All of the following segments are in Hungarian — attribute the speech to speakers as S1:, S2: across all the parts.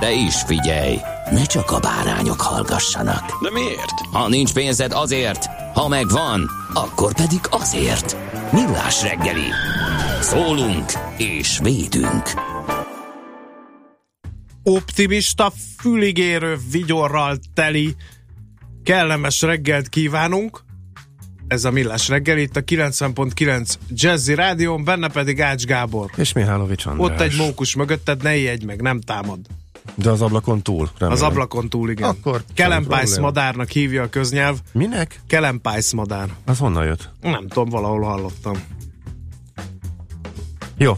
S1: De is figyelj, ne csak a bárányok hallgassanak.
S2: De miért?
S1: Ha nincs pénzed azért, ha megvan, akkor pedig azért. Millás reggeli. Szólunk és védünk.
S3: Optimista, füligérő vigyorral teli kellemes reggelt kívánunk. Ez a Millás reggel, itt a 90.9 Jazzy Rádión, benne pedig Ács Gábor.
S4: És Mihálovics András.
S3: Ott egy mókus mögötted, ne ijedj meg, nem támad.
S4: De az ablakon túl, remélem.
S3: Az ablakon túl, igen.
S4: Akkor
S3: Kelempájsz madárnak hívja a köznyelv.
S4: Minek?
S3: Kelempájsz madár.
S4: Az honnan jött?
S3: Nem tudom, valahol hallottam.
S4: Jó.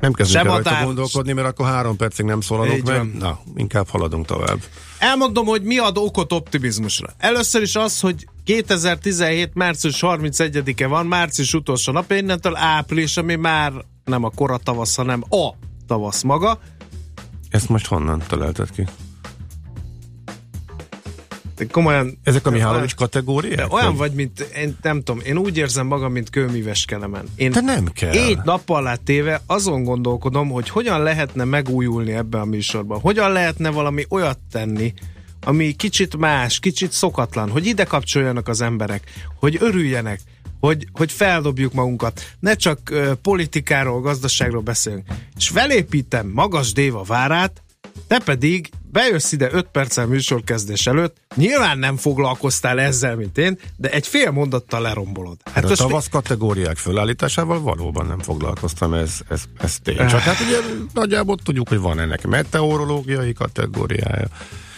S4: Nem kezdünk el rajta gondolkodni, mert akkor három percig nem szólalok
S3: Így
S4: meg.
S3: van.
S4: Na, inkább haladunk tovább.
S3: Elmondom, hogy mi ad okot optimizmusra. Először is az, hogy 2017. március 31-e van, március utolsó napja, innentől április, ami már nem a kora tavasz, hanem a tavasz maga.
S4: Ezt most honnan találtad ki?
S3: De komolyan...
S4: Ezek a Mihálovics kategóriák?
S3: de olyan vagy, mint, én nem tudom, én úgy érzem magam, mint kőműves kelemen. Én
S4: De nem kell.
S3: Két nap alá téve azon gondolkodom, hogy hogyan lehetne megújulni ebbe a műsorban. Hogyan lehetne valami olyat tenni, ami kicsit más, kicsit szokatlan, hogy ide kapcsoljanak az emberek, hogy örüljenek, hogy, hogy feldobjuk magunkat, ne csak uh, politikáról, gazdaságról beszélünk. És felépítem Magas Déva várát, te pedig bejössz ide 5 perccel műsorkezdés előtt, nyilván nem foglalkoztál ezzel, mint én, de egy fél mondattal lerombolod.
S4: Hát a
S3: most
S4: tavasz kategóriák fölállításával valóban nem foglalkoztam, ez, ez, ez tény. Csak hát ugye nagyjából tudjuk, hogy van ennek meteorológiai kategóriája.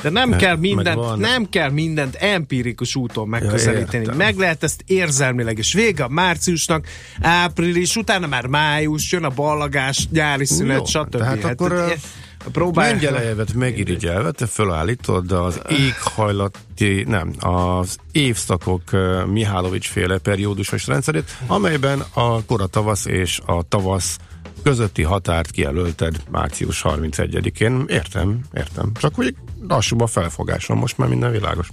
S3: De nem
S4: Meg-
S3: kell mindent, nem kell mindent empirikus úton megközelíteni.
S4: értem.
S3: meg lehet ezt érzelmileg is. Vége a márciusnak, április, utána már május, jön a ballagás, nyári szünet,
S4: Jó,
S3: stb.
S4: tehát akkor, ö,
S3: próbálj...
S4: Mengyelejevet megirigyelve, te fölállítod az éghajlati, nem, az évszakok Mihálovics féle periódusos rendszerét, amelyben a kora tavasz és a tavasz közötti határt kijelölted március 31-én. Értem, értem. Csak hogy lassúbb a felfogásom, most már minden világos.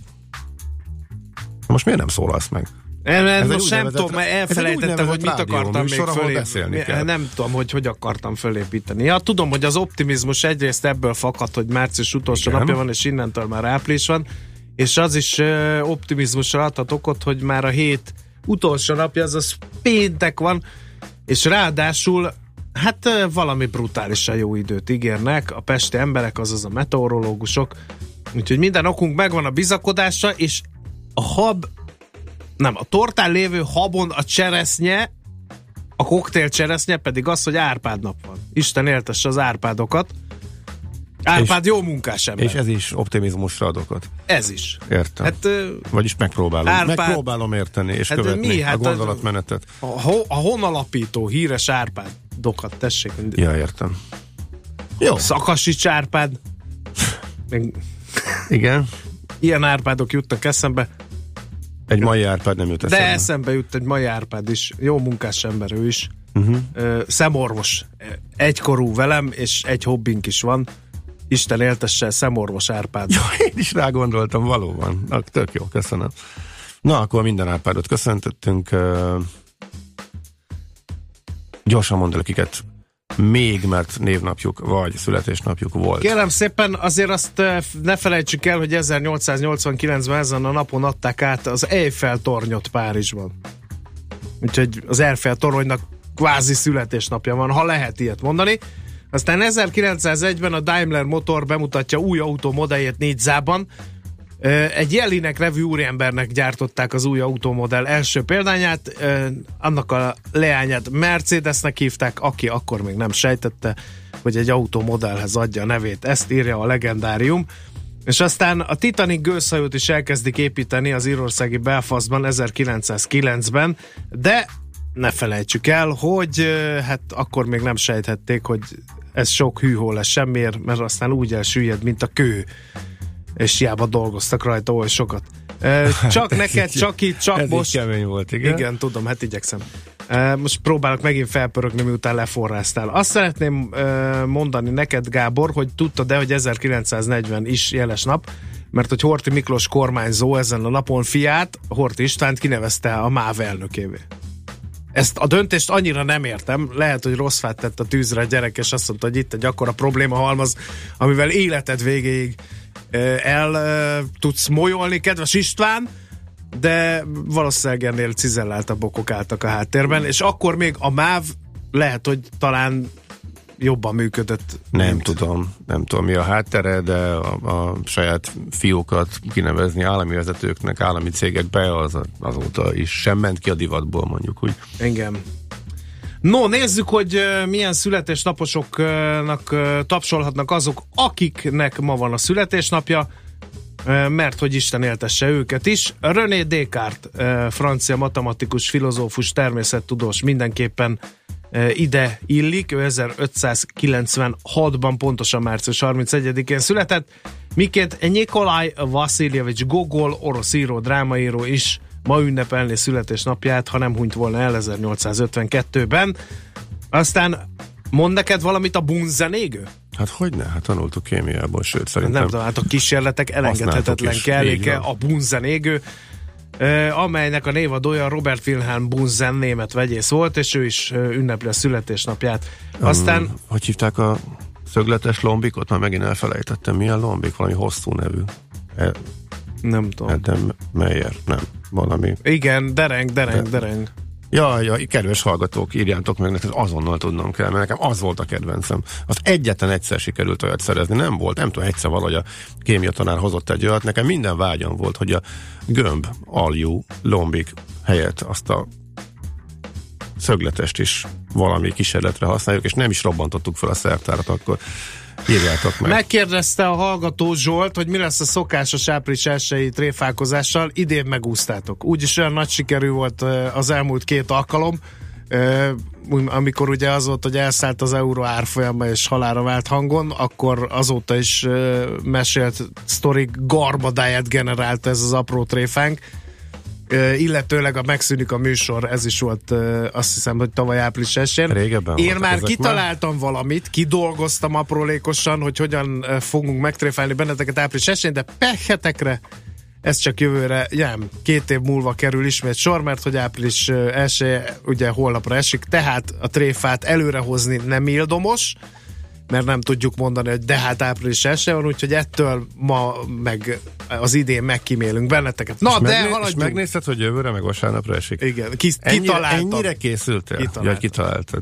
S4: Most miért nem szólalsz meg?
S3: Nem,
S4: Ez
S3: most nem tudom, mert elfelejtettem, hogy mit akartam még
S4: rádióműsor, ahol
S3: fölé...
S4: beszélni kell.
S3: Nem tudom, hogy hogy akartam fölépíteni. Ja, tudom, hogy az optimizmus egyrészt ebből fakad, hogy március utolsó
S4: Igen.
S3: napja van, és innentől már április van, és az is uh, optimizmusra adhat okot, hogy már a hét utolsó napja, azaz péntek van, és ráadásul hát valami brutálisan jó időt ígérnek a pesti emberek, azaz a meteorológusok, úgyhogy minden okunk megvan a bizakodásra, és a hab nem, a tortán lévő habon a cseresznye, a koktél cseresznye pedig az, hogy Árpád nap van. Isten éltesse az Árpádokat. Árpád jó munkás ember.
S4: És ez is optimizmusra ad okot.
S3: ez is.
S4: Értem.
S3: Hát
S4: Vagyis megpróbálom.
S3: Árpád-
S4: Megpróbálom érteni és
S3: Hát
S4: követni
S3: mi?
S4: a
S3: Hát a-
S4: gondolatmenetet.
S3: a, ho- a honalapító híres Árpádokat, tessék.
S4: Ja, értem. Jó.
S3: Szakasics Árpád.
S4: Igen.
S3: ilyen Árpádok juttak eszembe,
S4: Egy mai Árpád nem jut
S3: de
S4: eszembe.
S3: eszembe jut egy mai Árpád is. Jó munkás ember ő is.
S4: Uh-huh.
S3: Ö, szemorvos. Egykorú velem, és egy hobbink is van. Isten éltesse szemorvos Árpád.
S4: Ja, én is rá gondoltam, valóban. Na, tök jó, köszönöm. Na, akkor minden Árpádot köszöntöttünk. Gyorsan mondd el, kiket még, mert névnapjuk vagy születésnapjuk volt.
S3: Kérem szépen, azért azt ne felejtsük el, hogy 1889-ben ezen a napon adták át az Eiffel tornyot Párizsban. Úgyhogy az Eiffel toronynak kvázi születésnapja van, ha lehet ilyet mondani. Aztán 1901-ben a Daimler Motor bemutatja új autó modelljét Nizzában. Ö, Egy Jelinek nevű úriembernek gyártották az új automodell első példányát, annak a leányát Mercedesnek hívták, aki akkor még nem sejtette, hogy egy automodellhez adja a nevét. Ezt írja a legendárium. És aztán a Titanic gőzhajót is elkezdik építeni az írországi Belfastban 1909-ben, de ne felejtsük el, hogy hát akkor még nem sejthették, hogy ez sok hűhó lesz semmiért, mert aztán úgy elsüllyed, mint a kő. És hiába dolgoztak rajta oly sokat. Csak neked, csak itt, csak
S4: Ez
S3: most.
S4: így kemény volt, igen.
S3: Igen, tudom, hát igyekszem. Most próbálok megint felpörögni, miután leforráztál. Azt szeretném mondani neked, Gábor, hogy tudtad-e, hogy 1940 is jeles nap, mert hogy Horti Miklós kormányzó ezen a napon fiát, Horti Istvánt kinevezte a MÁV elnökévé. Ezt a döntést annyira nem értem, lehet, hogy rossz fát tett a tűzre a gyerek, és azt mondta, hogy itt egy akkora probléma halmaz, amivel életed végéig el tudsz molyolni, kedves István, de valószínűleg ennél cizelláltabb okok álltak a háttérben, és akkor még a MÁV lehet, hogy talán jobban működött.
S4: Nem
S3: mint-
S4: tudom, nem tudom mi a háttere, de a, a saját fiókat kinevezni állami vezetőknek, állami cégekbe, az azóta is sem ment ki a divatból, mondjuk úgy.
S3: Igen. No, nézzük, hogy milyen születésnaposoknak tapsolhatnak azok, akiknek ma van a születésnapja, mert hogy Isten éltesse őket is. René Descartes, francia matematikus, filozófus, természettudós mindenképpen ide illik. Ő 1596-ban, pontosan március 31-én született, miként Nikolaj Vasiljevics Gogol, orosz író, drámaíró is ma ünnepelni születésnapját, ha nem hunyt volna el 1852-ben. Aztán mond neked valamit a bunzenégő?
S4: Hát hogy ne? Hát tanultuk kémiából, sőt szerintem.
S3: Nem tudom, hát a kísérletek elengedhetetlen kelléke, a bunzenégő, amelynek a névadója Robert Wilhelm Bunzen német vegyész volt, és ő is ünnepli a születésnapját. Aztán
S4: Um, hogy hívták a szögletes lombikot? Már megint elfelejtettem. Milyen lombik? Valami hosszú nevű. E,
S3: nem tudom.
S4: Edem Meyer, nem. Valami.
S3: Igen, dereng, dereng, dereng.
S4: Ja, ja, kedves hallgatók, írjátok meg, nekem azonnal tudnom kell, mert nekem az volt a kedvencem. Az egyetlen egyszer sikerült olyat szerezni, nem volt, nem tudom, egyszer valahogy a kémia tanár hozott egy olyat, nekem minden vágyam volt, hogy a gömb, aljú, lombik helyett azt a szögletest is valami kísérletre használjuk, és nem is robbantottuk fel a szertárat, akkor írjátok meg.
S3: Megkérdezte a hallgató Zsolt, hogy mi lesz a szokásos április 1 tréfálkozással, idén megúsztátok. Úgyis olyan nagy sikerű volt az elmúlt két alkalom, amikor ugye az volt, hogy elszállt az euró árfolyama és halára vált hangon, akkor azóta is mesélt sztorik garbadáját generálta ez az apró tréfánk. Illetőleg a megszűnik a műsor, ez is volt azt hiszem, hogy tavaly április 1
S4: Régebben
S3: Én már kitaláltam valamit, kidolgoztam aprólékosan, hogy hogyan fogunk megtréfálni benneteket április 1 de pehetekre ez csak jövőre, nem, két év múlva kerül ismét sor, mert hogy április első, ugye holnapra esik, tehát a tréfát előrehozni nem ildomos, mert nem tudjuk mondani, hogy de hát április első van, úgyhogy ettől ma meg az idén megkímélünk benneteket. Na,
S4: És
S3: de
S4: megné- és
S3: haladjunk.
S4: megnézted, hogy jövőre meg vasárnapra esik?
S3: Igen, ki,
S4: Ennyire,
S3: kitaláltam.
S4: ennyire készültél?
S3: Kitaláltam.
S4: Ja, kitaláltad.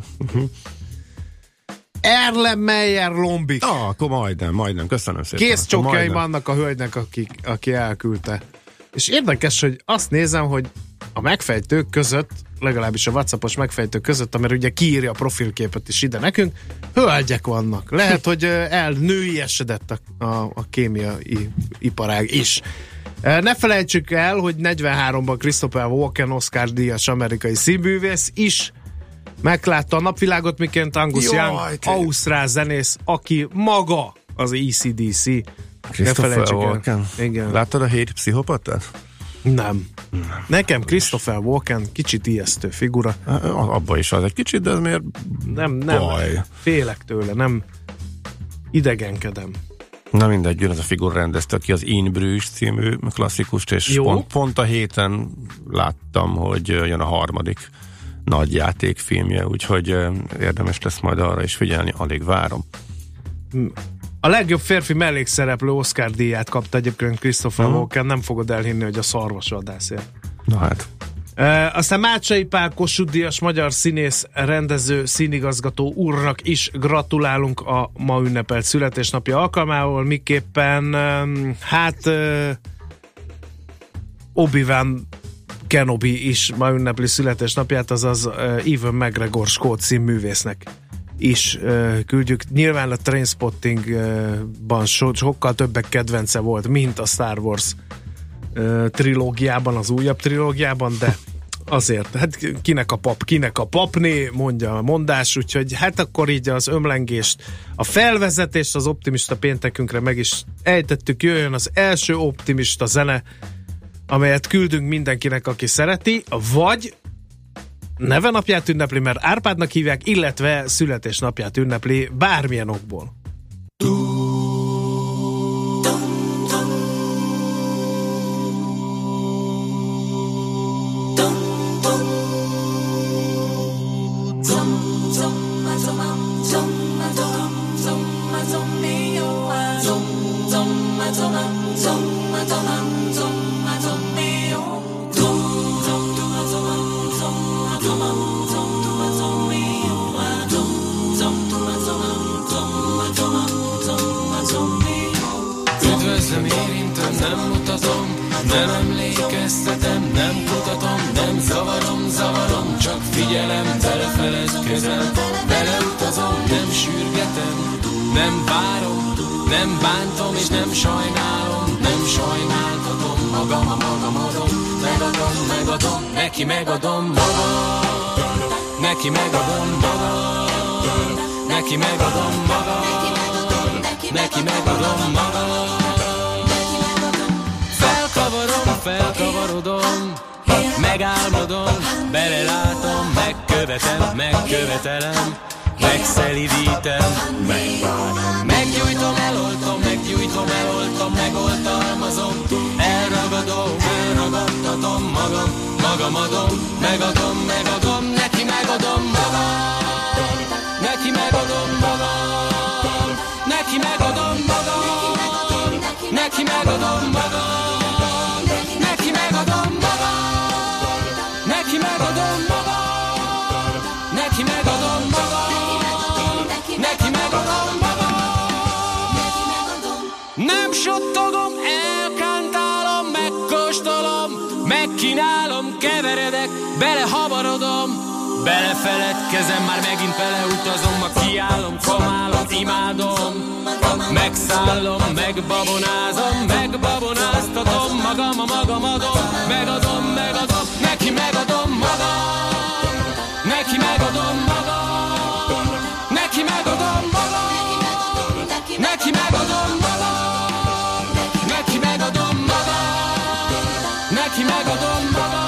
S3: Erlenmeyer Lombik.
S4: Ah, akkor majdnem, majdnem. Köszönöm szépen.
S3: Kész
S4: Akkor
S3: csokjai
S4: majdnem.
S3: vannak a hölgynek, aki, aki elküldte. És érdekes, hogy azt nézem, hogy a megfejtők között, legalábbis a Whatsappos megfejtők között, amire ugye kiírja a profilképet is ide nekünk, hölgyek vannak. Lehet, hogy elnőiesedett a, a, a kémiai iparág is. Ne felejtsük el, hogy 43-ban Christopher Walken Oscar díjas amerikai színművész is meglátta a napvilágot, miként Angus
S4: Jaj,
S3: Young, ausztrál zenész, aki maga az ECDC. Ne
S4: Christopher. Walken.
S3: Igen.
S4: Láttad a hét pszichopatát?
S3: Nem. Nekem Christopher Walken kicsit ijesztő figura.
S4: Abba is az egy kicsit, de ez miért
S3: Nem, nem.
S4: Baj.
S3: Félek tőle, nem idegenkedem.
S4: Na mindegy, jön az a figur rendezte, aki az In Bruges című klasszikust, és
S3: Jó.
S4: pont, pont a héten láttam, hogy jön a harmadik nagy játékfilmje, úgyhogy érdemes lesz majd arra is figyelni, alig várom.
S3: A legjobb férfi mellékszereplő Oscar díját kapta egyébként Christopher
S4: Aha.
S3: Walken, nem fogod elhinni, hogy a szarvasvadászért.
S4: Na hát,
S3: E, aztán Mácsai Pál Kossuth magyar színész, rendező, színigazgató úrnak is gratulálunk a ma ünnepelt születésnapja alkalmával, miképpen hát e, Obi-Wan Kenobi is ma ünnepli születésnapját, azaz Evan McGregor skót színművésznek is uh, küldjük. Nyilván a Trainspottingban so, sokkal többek kedvence volt, mint a Star Wars uh, trilógiában, az újabb trilógiában, de azért, hát kinek a pap, kinek a papné, mondja a mondás, úgyhogy hát akkor így az ömlengést, a felvezetést az optimista péntekünkre meg is ejtettük, jöjjön az első optimista zene, amelyet küldünk mindenkinek, aki szereti, vagy nevenapját ünnepli, mert Árpádnak hívják, illetve születésnapját ünnepli bármilyen okból.
S2: Belefeledkezem, már megint beleutazom, ma kiállom, komálom, imádom, megszállom, megbabonázom, megbabonáztatom, magam a magam adom, megadom, megadom, neki megadom magam. Neki megadom magam, neki megadom magam, neki megadom magam, neki megadom magam, neki megadom magam,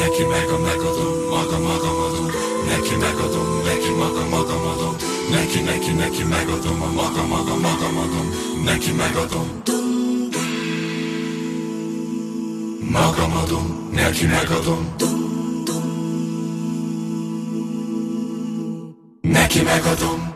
S2: Neki,
S5: meg megadom, maga, maga, adom. Neki megadom, neki, maga, maga, adom. Neki, neki, neki, megadom, a maga, maga, maga, adom. Neki megadom. Magam adom, neki megadom. Neki megadom.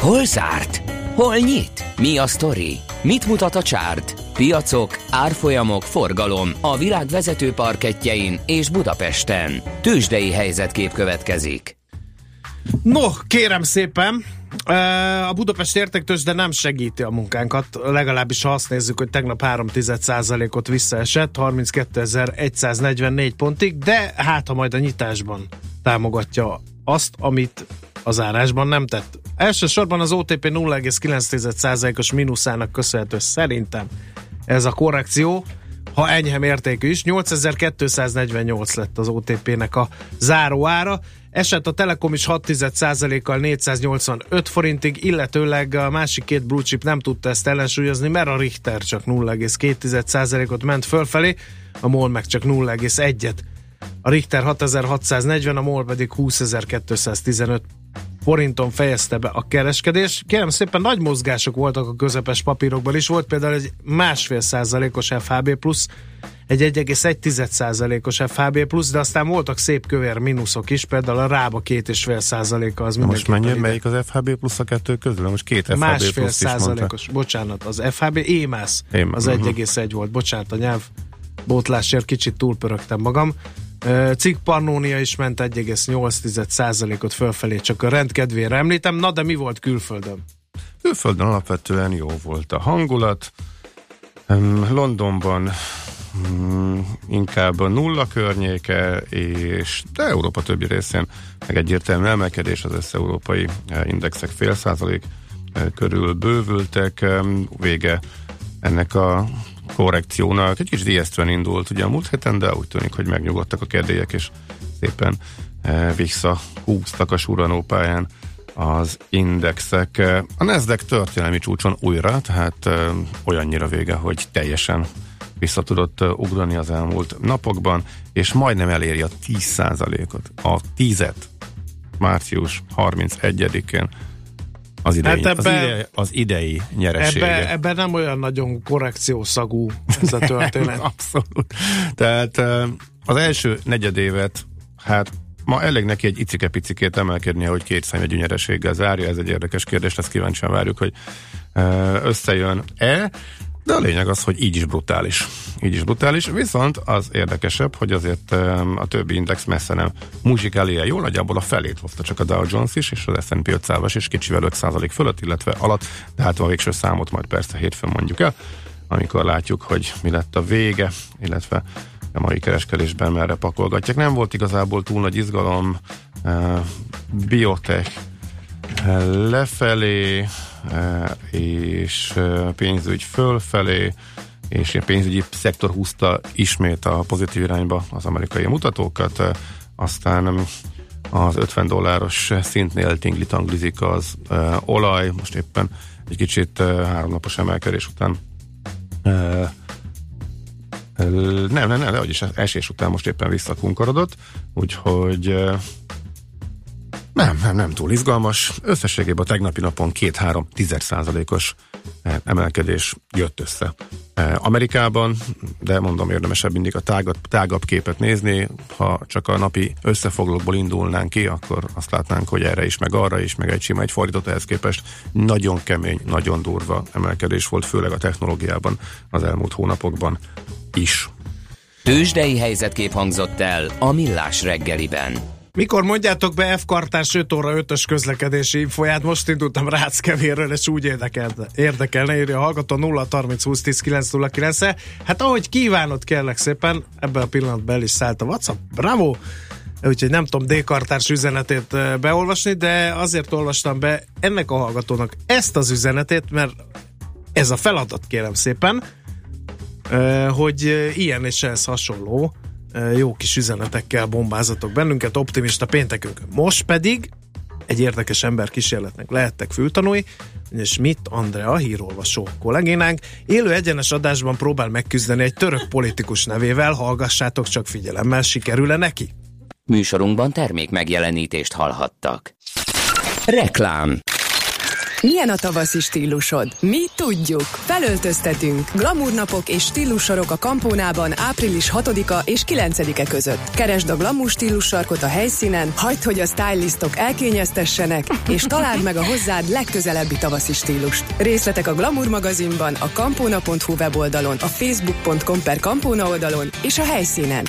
S1: Hol zárt? Hol nyit? Mi a sztori? Mit mutat a csárt? Piacok, árfolyamok, forgalom a világ vezető parketjein és Budapesten. Tősdei helyzetkép következik.
S3: No, kérem szépen, a Budapest értéktős, de nem segíti a munkánkat, legalábbis ha azt nézzük, hogy tegnap 3 ot visszaesett, 32.144 pontig, de hát ha majd a nyitásban támogatja azt, amit az árásban nem tett. Elsősorban az OTP 0,9%-os mínuszának köszönhető szerintem ez a korrekció, ha enyhe mértékű is. 8248 lett az OTP-nek a záróára. Esett a Telekom is 6% kal 485 forintig, illetőleg a másik két blue chip nem tudta ezt ellensúlyozni, mert a Richter csak 0,2%-ot ment fölfelé, a MOL meg csak 0,1-et. A Richter 6640, a MOL pedig 20215 forinton fejezte be a kereskedés. Kérem szépen nagy mozgások voltak a közepes papírokban is. Volt például egy másfél százalékos FHB plusz, egy 1,1 százalékos FHB plusz, de aztán voltak szép kövér mínuszok is, például a rába két és fél százaléka az
S4: Most mennyi, ide. melyik az FHB plusz a kettő közül? Most két FHB
S3: Másfél
S4: plusz
S3: százalékos, bocsánat, az FHB émász, az uh-huh. 1,1 volt, bocsánat, a nyelv bótlásért kicsit túlpörögtem magam. Cikk Pannónia is ment 1,8%-ot fölfelé, csak a rendkedvére említem. Na, de mi volt külföldön?
S4: Külföldön alapvetően jó volt a hangulat. Londonban mm, inkább a nulla környéke, és de Európa többi részén meg egyértelmű emelkedés az össze-európai indexek fél százalék körül bővültek. Vége ennek a korrekciónak egy kicsit ijesztően indult ugye a múlt héten, de úgy tűnik, hogy megnyugodtak a kérdélyek, és szépen e, visszahúztak a suranó pályán az indexek. E, a Nasdaq történelmi csúcson újra, tehát e, olyannyira vége, hogy teljesen vissza tudott ugrani az elmúlt napokban, és majdnem eléri a 10%-ot. A 10 március 31-én az idei, hát ebbe, az, idei, az idei nyeresége.
S3: Ebbe, ebbe nem olyan nagyon korrekciószagú ez a történet.
S4: Abszolút. Tehát az első negyedévet, hát ma elég neki egy icike-picikét emelkednie, hogy két számjegyű nyereséggel zárja. Ez egy érdekes kérdés, ezt kíváncsian várjuk, hogy összejön-e. De a lényeg az, hogy így is brutális. Így is brutális, viszont az érdekesebb, hogy azért a többi index messze nem muzsikália jól, nagyjából a felét hozta csak a Dow Jones is, és az S&P 500 is kicsivel 5% fölött, illetve alatt, de hát a végső számot majd persze hétfőn mondjuk el, amikor látjuk, hogy mi lett a vége, illetve a mai kereskedésben merre pakolgatják. Nem volt igazából túl nagy izgalom, biotech lefelé, e, és e, pénzügy fölfelé, és a pénzügyi szektor húzta ismét a pozitív irányba az amerikai mutatókat, e, aztán az 50 dolláros szintnél tingli-tanglizik az olaj, most éppen egy kicsit háromnapos emelkedés után nem, nem, nem, de is esés után most éppen visszakunkorodott, úgyhogy nem, nem, nem túl izgalmas. Összességében a tegnapi napon 2-3 százalékos eh, emelkedés jött össze. Eh, Amerikában, de mondom, érdemesebb mindig a tágabb, tágabb képet nézni. Ha csak a napi összefoglalókból indulnánk ki, akkor azt látnánk, hogy erre is, meg arra is, meg egy sima, egy fordított ehhez képest nagyon kemény, nagyon durva emelkedés volt, főleg a technológiában az elmúlt hónapokban is.
S1: Tőzsdei helyzetkép hangzott el a Millás reggeliben.
S3: Mikor mondjátok be F kartás 5 óra 5-ös közlekedési infolyát, most indultam Ráckevérről, és úgy érdekelne, érdekelne írja a hallgató 0 30 20 10 9 -e. Hát ahogy kívánod, kérlek szépen, ebben a pillanatban el is szállt a WhatsApp, bravo! Úgyhogy nem tudom D-kartárs üzenetét beolvasni, de azért olvastam be ennek a hallgatónak ezt az üzenetét, mert ez a feladat, kérem szépen, hogy ilyen és ez hasonló jó kis üzenetekkel bombázatok bennünket, optimista péntekünk. Most pedig egy érdekes ember kísérletnek lehettek fültanúi, és mit Andrea, hírolvasó kollégénánk, élő egyenes adásban próbál megküzdeni egy török politikus nevével, hallgassátok csak figyelemmel, sikerül-e neki?
S1: Műsorunkban termék megjelenítést hallhattak. Reklám
S6: milyen a tavaszi stílusod? Mi tudjuk. Felöltöztetünk. Glamour napok és stílussorok a Kampónában április 6-a és 9-e között. Keresd a Glamour stílus sarkot a helyszínen, hagyd, hogy a stylistok elkényeztessenek, és találd meg a hozzád legközelebbi tavaszi stílust. Részletek a Glamour magazinban, a kampona.hu weboldalon, a facebook.com per Kampóna oldalon és a helyszínen.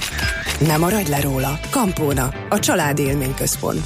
S6: Ne maradj le róla. Kampóna, a család élményközpont.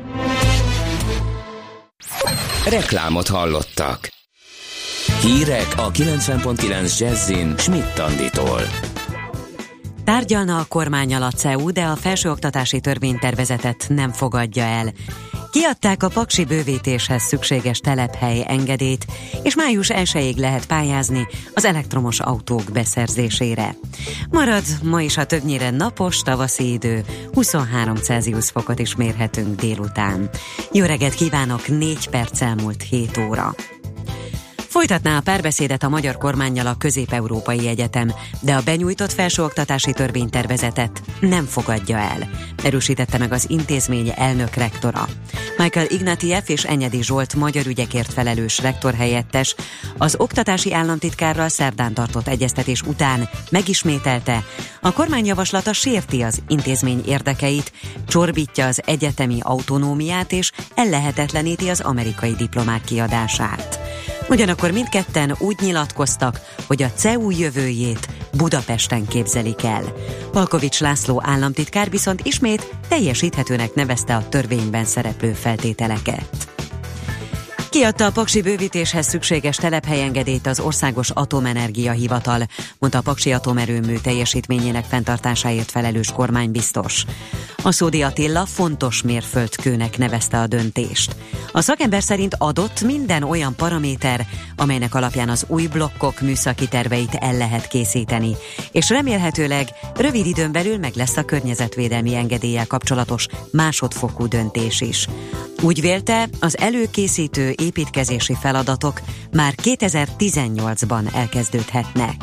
S1: Reklámot hallottak. Hírek a 90.9 Jazzin Schmidt Tanditól.
S7: Tárgyalna a kormány a CEU, de a felsőoktatási törvénytervezetet nem fogadja el. Kiadták a paksi bővítéshez szükséges telephely engedélyt, és május 1 lehet pályázni az elektromos autók beszerzésére. Marad ma is a többnyire napos tavaszi idő, 23 Celsius fokot is mérhetünk délután. Jó reggelt kívánok, 4 perc elmúlt 7 óra. Folytatná a párbeszédet a magyar kormányjal a Közép-Európai Egyetem, de a benyújtott felsőoktatási törvénytervezetet nem fogadja el. Erősítette meg az intézmény elnök rektora. Michael Ignatieff és Enyedi Zsolt magyar ügyekért felelős rektor helyettes az oktatási államtitkárral szerdán tartott egyeztetés után megismételte, a kormányjavaslata sérti az intézmény érdekeit, csorbítja az egyetemi autonómiát és ellehetetleníti az amerikai diplomák kiadását. Ugyanakkor mindketten úgy nyilatkoztak, hogy a CEU jövőjét Budapesten képzelik el. Palkovics László államtitkár viszont ismét teljesíthetőnek nevezte a törvényben szereplő feltételeket. Kiadta a Paksi bővítéshez szükséges telephelyengedélyt az Országos Atomenergia Hivatal, mondta a Paksi atomerőmű teljesítményének fenntartásáért felelős kormánybiztos. A Szódi Attila fontos mérföldkőnek nevezte a döntést. A szakember szerint adott minden olyan paraméter, amelynek alapján az új blokkok műszaki terveit el lehet készíteni, és remélhetőleg rövid időn belül meg lesz a környezetvédelmi engedéllyel kapcsolatos másodfokú döntés is. Úgy vélte, az előkészítő építkezési feladatok már 2018-ban elkezdődhetnek.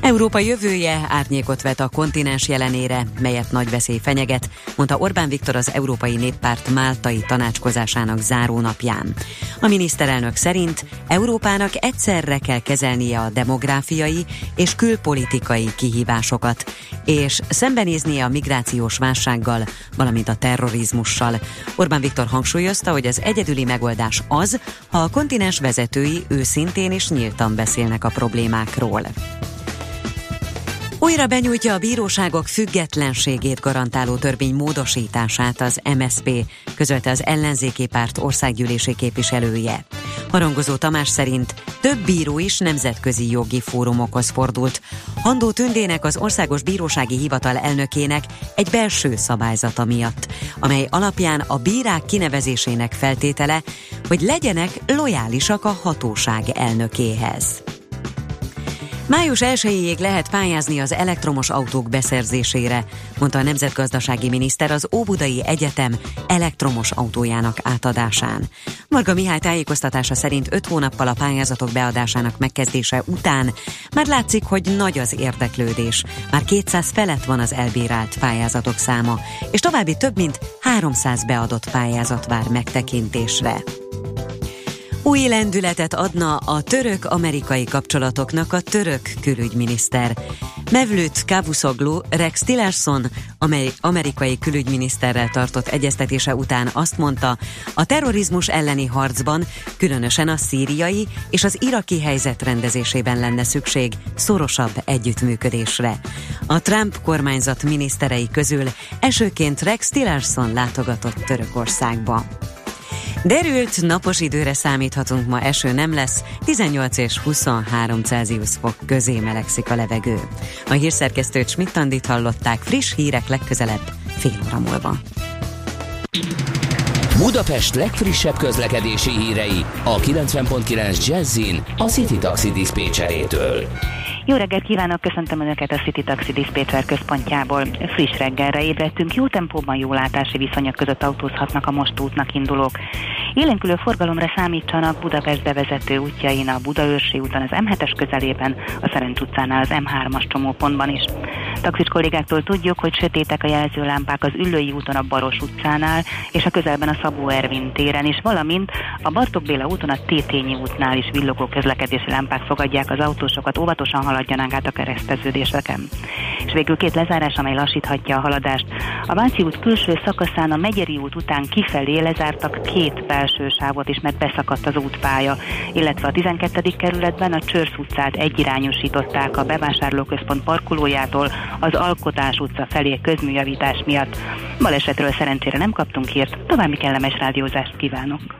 S7: Európa jövője árnyékot vet a kontinens jelenére, melyet nagy veszély fenyeget, mondta Orbán Viktor az Európai Néppárt máltai tanácskozásának zárónapján. A miniszterelnök szerint Európának egyszerre kell kezelnie a demográfiai és külpolitikai kihívásokat, és szembenéznie a migrációs válsággal, valamint a terrorizmussal. Orbán Viktor hangsúlyozta, hogy az egyedüli megoldás az, ha a kontinens vezetői őszintén és nyíltan beszélnek a problémákról. Újra benyújtja a bíróságok függetlenségét garantáló törvény módosítását az MSP, közölte az ellenzéki párt országgyűlési képviselője. Harangozó Tamás szerint több bíró is nemzetközi jogi fórumokhoz fordult. Handó Tündének az Országos Bírósági Hivatal elnökének egy belső szabályzata miatt, amely alapján a bírák kinevezésének feltétele, hogy legyenek lojálisak a hatóság elnökéhez. Május 1 lehet pályázni az elektromos autók beszerzésére, mondta a nemzetgazdasági miniszter az Óbudai Egyetem elektromos autójának átadásán. Marga Mihály tájékoztatása szerint 5 hónappal a pályázatok beadásának megkezdése után már látszik, hogy nagy az érdeklődés. Már 200 felett van az elbírált pályázatok száma, és további több mint 300 beadott pályázat vár megtekintésre. Új lendületet adna a török-amerikai kapcsolatoknak a török külügyminiszter. Mevlüt Cavusoglu Rex Tillerson, amely amerikai külügyminiszterrel tartott egyeztetése után azt mondta, a terrorizmus elleni harcban, különösen a szíriai és az iraki helyzet rendezésében lenne szükség szorosabb együttműködésre. A Trump kormányzat miniszterei közül esőként Rex Tillerson látogatott Törökországba. Derült, napos időre számíthatunk, ma eső nem lesz, 18 és 23 Celsius fok közé melegszik a levegő. A hírszerkesztőt Schmidt-Tandit hallották, friss hírek legközelebb, fél óra múlva.
S1: Budapest legfrissebb közlekedési hírei a 90.9 Jazzin a City Taxi.
S8: Jó reggelt kívánok, köszöntöm Önöket a City Taxi Dispatcher központjából. Friss reggelre ébredtünk, jó tempóban, jó látási viszonyok között autózhatnak a most útnak indulók. Élénkülő forgalomra számítsanak Budapest bevezető útjain a Budaörsi úton az M7-es közelében, a Szerencs utcánál az M3-as csomópontban is. Taxis kollégáktól tudjuk, hogy sötétek a jelzőlámpák az Üllői úton a Baros utcánál, és a közelben a Szabó Ervin téren is, valamint a Bartók Béla úton a Tétényi útnál is villogó közlekedési lámpák fogadják az autósokat, óvatosan haladjanak át a kereszteződéseken. És végül két lezárás, amely lassíthatja a haladást. A Váci út külső szakaszán a Megyeri út után kifelé lezártak két belső sávot is, mert beszakadt az útpálya, illetve a 12. kerületben a Csörsz utcát egyirányosították a bevásárlóközpont parkolójától az Alkotás utca felé közműjavítás miatt. Balesetről szerencsére nem kaptunk hírt, további kellemes rádiózást kívánok.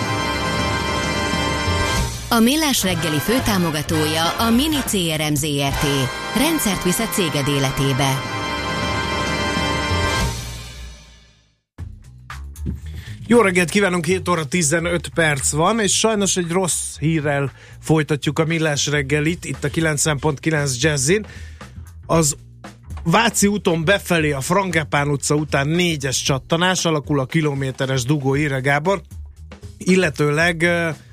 S9: A Millás reggeli főtámogatója a Mini CRM Zrt. Rendszert visz a céged életébe.
S3: Jó reggelt kívánunk, 7 óra 15 perc van, és sajnos egy rossz hírrel folytatjuk a millás reggelit, itt a 90.9 Jazzin. Az Váci úton befelé a Frangepán utca után négyes csattanás, alakul a kilométeres dugó Ire Gábor, illetőleg m-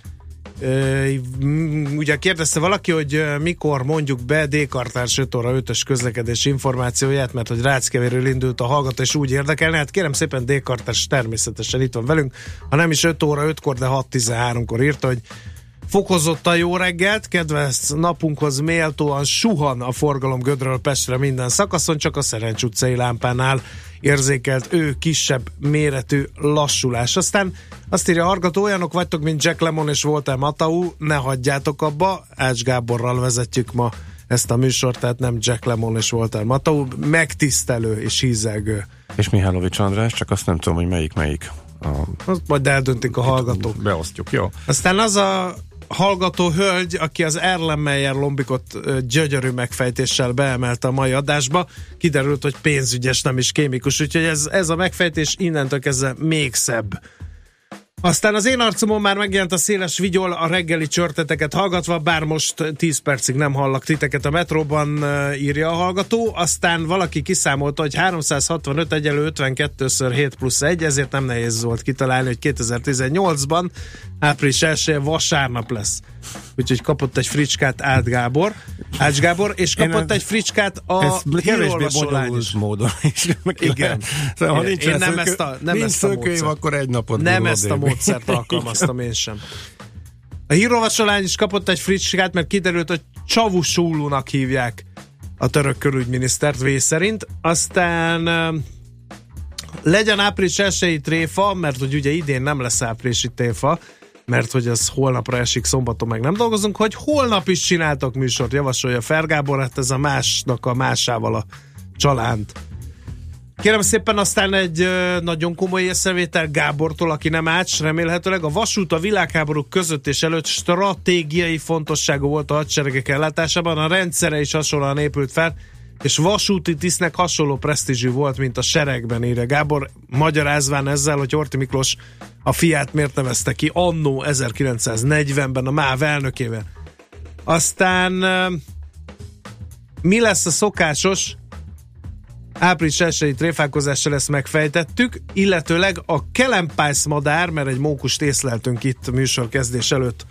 S3: ugye kérdezte valaki, hogy mikor mondjuk be D-kartárs 5 óra 5-ös közlekedés információját, mert hogy Ráckevéről indult a hallgató, és úgy érdekelne, hát kérem szépen D-kartárs természetesen itt van velünk, ha nem is 5 óra 5-kor, de 6-13-kor írta, hogy Fokozottan jó reggelt, kedves napunkhoz méltóan suhan a forgalom Gödről Pestre minden szakaszon, csak a Szerencs utcai lámpánál érzékelt ő kisebb méretű lassulás. Aztán azt írja Argató, olyanok vagytok, mint Jack Lemon és Walter Matau, ne hagyjátok abba, Ács Gáborral vezetjük ma ezt a műsort, tehát nem Jack Lemon és Walter Matau, megtisztelő és hízelgő.
S4: És Mihálovics András, csak azt nem tudom, hogy melyik melyik. A...
S3: Azt majd eldöntik a hallgatók.
S4: Beosztjuk, jó.
S3: Aztán az a hallgató hölgy, aki az Erlenmeyer lombikot gyönyörű megfejtéssel beemelte a mai adásba, kiderült, hogy pénzügyes, nem is kémikus, úgyhogy ez, ez a megfejtés innentől kezdve még szebb. Aztán az én arcomon már megjelent a széles vigyol a reggeli csörteteket hallgatva, bár most 10 percig nem hallak titeket a metróban, írja a hallgató. Aztán valaki kiszámolta, hogy 365 egyelő 52-ször 7 plusz 1, ezért nem nehéz volt kitalálni, hogy 2018-ban április 1 vasárnap lesz. Úgyhogy kapott egy fricskát Át Gábor, Ács Gábor, és
S4: Én
S3: kapott
S4: ez-
S3: egy fricskát a
S4: Ez kevésbé
S3: hírolvasó lány is.
S4: módon is.
S3: Igen.
S4: Szóval, ha
S3: Én-
S4: nincs
S3: én nem
S4: szökő-
S3: ezt a- nem
S4: nincs
S3: ezt a
S4: szökőév, akkor egy napot
S3: Nem ezt a módszert alkalmaztam én sem. A hírolvasó lány is kapott egy fricskát, mert kiderült, hogy Csavusúlunak hívják a török külügyminisztert vész szerint. Aztán legyen április 1 tréfa, mert hogy ugye idén nem lesz áprilisi tréfa, mert hogy az holnapra esik, szombaton meg nem dolgozunk, hogy holnap is csináltok műsort, javasolja Fergábor, hát ez a másnak a másával a csalánt. Kérem szépen aztán egy nagyon komoly észrevétel Gábortól, aki nem ács, remélhetőleg a vasút a világháborúk között és előtt stratégiai fontosságú volt a hadseregek ellátásában, a rendszere is hasonlóan épült fel, és vasúti tisztnek hasonló presztízsű volt, mint a seregben, írja Gábor, magyarázván ezzel, hogy Horti Miklós a fiát miért nevezte ki annó 1940-ben a MÁV elnökével. Aztán mi lesz a szokásos április 1 tréfálkozással ezt megfejtettük, illetőleg a kelempász madár, mert egy mókust észleltünk itt a műsor kezdés előtt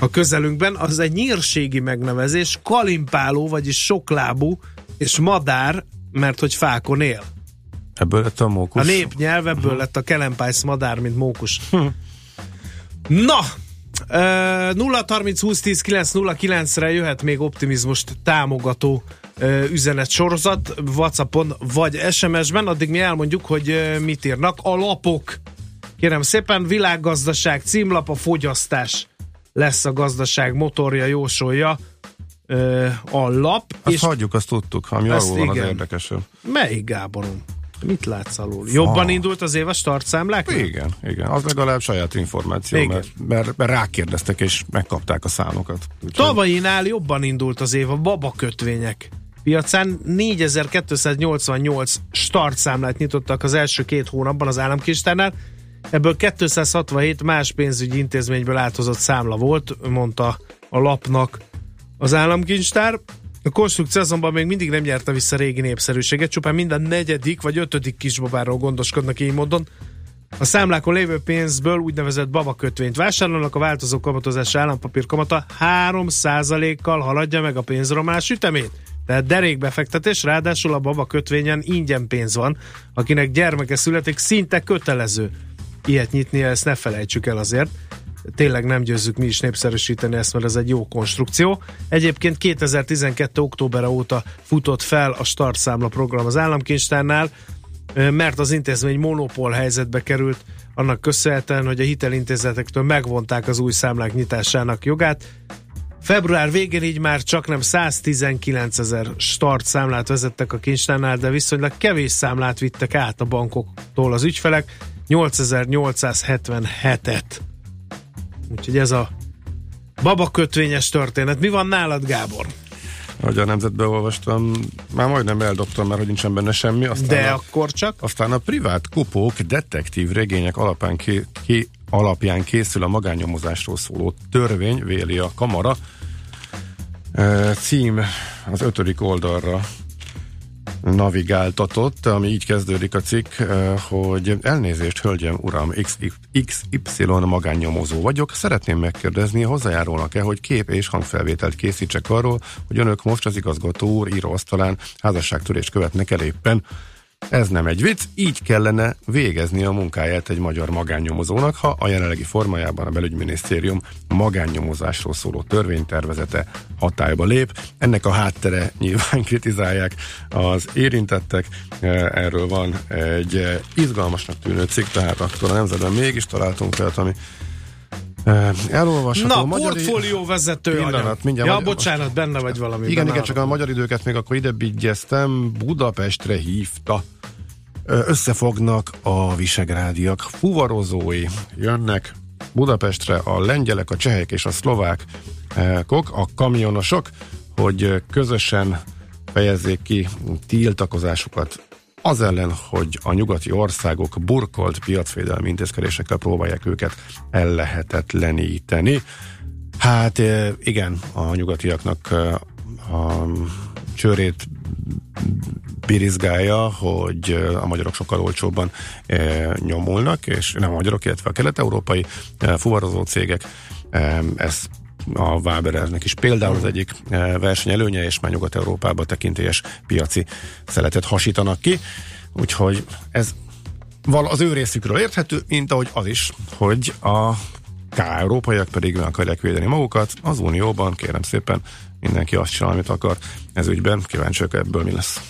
S3: a közelünkben, az egy nyírségi megnevezés, kalimpáló, vagyis soklábú, és madár, mert hogy fákon él.
S4: Ebből lett a mókus.
S3: A népnyelv ebből lett a kelempász madár, mint mókus. Na, Uh, 0 30 20 10 9 0 9-re jöhet még optimizmust támogató uh, üzenet sorozat Whatsappon vagy SMS-ben, addig mi elmondjuk, hogy uh, mit írnak a lapok. Kérem szépen, világgazdaság címlap, a fogyasztás lesz a gazdaság motorja, jósolja a lap.
S4: Azt hagyjuk, azt tudtuk, ami
S3: Ezt
S4: arról van az
S3: igen.
S4: érdekesebb.
S3: Melyik Gáborom? Mit látsz alul? Jobban
S4: Ah.
S3: indult az éves tartszámlák?
S4: Igen, igen. Az legalább saját információ,
S3: Igen.
S4: mert, mert, mert rákérdeztek és megkapták a számokat. Úgyhogy
S3: Tavalyinál jobban indult az év a baba kötvények piacán 4288 startszámlát nyitottak az első két hónapban az államkincstárnál, ebből 267 más pénzügyi intézményből áthozott számla volt, mondta a lapnak az államkincstár. A konstrukció azonban még mindig nem nyerte vissza régi népszerűséget, csupán minden negyedik vagy ötödik kisbabáról gondoskodnak így módon. A számlákon lévő pénzből úgynevezett babakötvényt vásárolnak, a változó kamatozás állampapír kamata 3%-kal haladja meg a pénzromlás ütemét. Tehát derékbefektetés, ráadásul a baba kötvényen ingyen pénz van, akinek gyermeke születik, szinte kötelező ilyet nyitni, ezt ne felejtsük el azért. Tényleg nem győzzük mi is népszerűsíteni ezt, mert ez egy jó konstrukció. Egyébként 2012. október óta futott fel a startszámla program az államkincstárnál, mert az intézmény monopól helyzetbe került annak köszönhetően, hogy a hitelintézetektől megvonták az új számlák nyitásának jogát. Február végén így már csak nem 119 ezer start számlát vezettek a kincstárnál, de viszonylag kevés számlát vittek át a bankoktól az ügyfelek, 8877-et. Úgyhogy ez a babakötvényes történet. Mi van nálad, Gábor?
S4: Ahogy a nemzetbe olvastam, már majdnem eldobtam, mert hogy nincsen benne semmi. Aztán
S3: De
S4: a,
S3: akkor csak?
S4: Aztán a privát kupók detektív regények alapján, ki, ki, alapján készül a magánnyomozásról szóló törvény, véli a kamara. E, cím az ötödik oldalra navigáltatott, ami így kezdődik a cikk, eh, hogy elnézést, hölgyem, uram, XY magánnyomozó vagyok, szeretném megkérdezni, hozzájárulnak-e, hogy kép és hangfelvételt készítsek arról, hogy önök most az igazgató úr íróasztalán házasságtörést követnek el éppen. Ez nem egy vicc, így kellene végezni a munkáját egy magyar magánnyomozónak, ha a jelenlegi formájában a belügyminisztérium magánnyomozásról szóló törvénytervezete hatályba lép. Ennek a háttere nyilván kritizálják az érintettek. Erről van egy izgalmasnak tűnő cikk, tehát akkor a nemzetben mégis találtunk fel, ami Elolvasható.
S3: Na,
S4: magyar...
S3: portfólió vezető
S4: Pillanat,
S3: anyag.
S4: mindjárt
S3: Ja,
S4: magyar-
S3: bocsánat, benne vagy valami.
S4: Igen, igen, csak a magyar időket még akkor ide bigyeztem, Budapestre hívta. Összefognak a visegrádiak, fuvarozói jönnek Budapestre a lengyelek, a csehek és a szlovákok, a kamionosok, hogy közösen fejezzék ki tiltakozásukat az ellen, hogy a nyugati országok burkolt piacvédelmi intézkedésekkel próbálják őket ellehetetleníteni. Hát eh, igen, a nyugatiaknak eh, a csőrét birizgálja, hogy eh, a magyarok sokkal olcsóbban nyomulnak, és nem a magyarok, illetve a kelet-európai fuvarozó cégek ezt a Waberernek is például az egyik eh, versenyelőnye, és már Nyugat-Európában tekintélyes piaci szeletet hasítanak ki. Úgyhogy ez val az ő részükről érthető, mint ahogy az is, hogy a K-európaiak pedig meg akarják védeni magukat. Az Unióban, kérem szépen, mindenki azt csinál, amit akar. Ez ügyben kíváncsiak ebből mi lesz.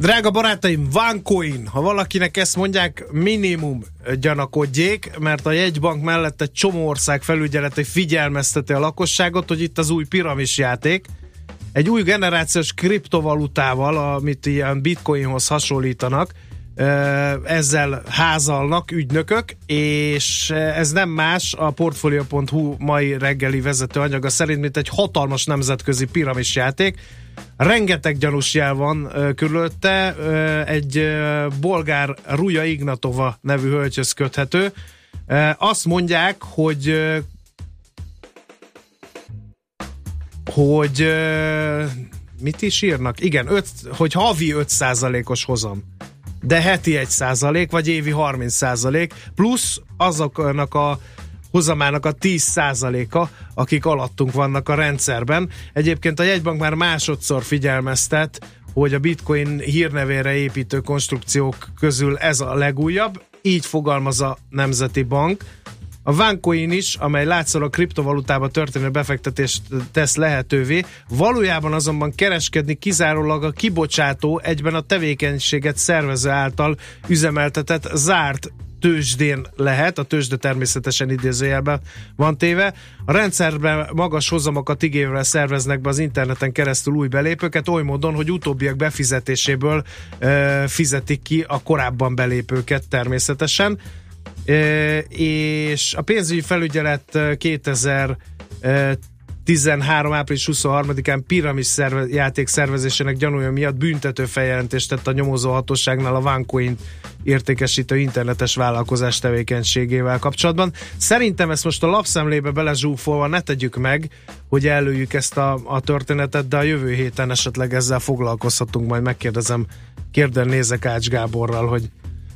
S3: Drága barátaim, OneCoin, ha valakinek ezt mondják, minimum gyanakodjék, mert a jegybank mellett egy csomó ország felügyelete figyelmezteti a lakosságot, hogy itt az új piramis játék, egy új generációs kriptovalutával, amit ilyen bitcoinhoz hasonlítanak, ezzel házalnak ügynökök, és ez nem más a Portfolio.hu mai reggeli vezető anyaga szerint, mint egy hatalmas nemzetközi piramis játék. Rengeteg gyanús jel van ö, körülötte, ö, egy ö, bolgár Ruja Ignatova nevű hölgyhöz köthető. Ö, azt mondják, hogy ö, hogy ö, mit is írnak? Igen, öt, hogy havi 5%-os hozam de heti 1% vagy évi 30% plusz azoknak a hozamának a 10 a akik alattunk vannak a rendszerben. Egyébként a jegybank már másodszor figyelmeztet, hogy a bitcoin hírnevére építő konstrukciók közül ez a legújabb, így fogalmaz a Nemzeti Bank. A Vancoin is, amely látszólag a kriptovalutába történő befektetést tesz lehetővé, valójában azonban kereskedni kizárólag a kibocsátó egyben a tevékenységet szervező által üzemeltetett zárt tőzsdén lehet, a tőzsde természetesen idézőjelben van téve. A rendszerben magas hozamokat igényre szerveznek be az interneten keresztül új belépőket, oly módon, hogy utóbbiak befizetéséből ö, fizetik ki a korábban belépőket természetesen. Ö, és a pénzügyi felügyelet 2000 13. április 23-án piramis szerve, játék szervezésének gyanúja miatt büntető feljelentést tett a nyomozóhatóságnál a Vancoin értékesítő internetes vállalkozás tevékenységével kapcsolatban. Szerintem ezt most a lapszemlébe belezsúfolva ne tegyük meg, hogy előjük ezt a, a történetet, de a jövő héten esetleg ezzel foglalkozhatunk, majd megkérdezem, kérden nézek Ács Gáborral, hogy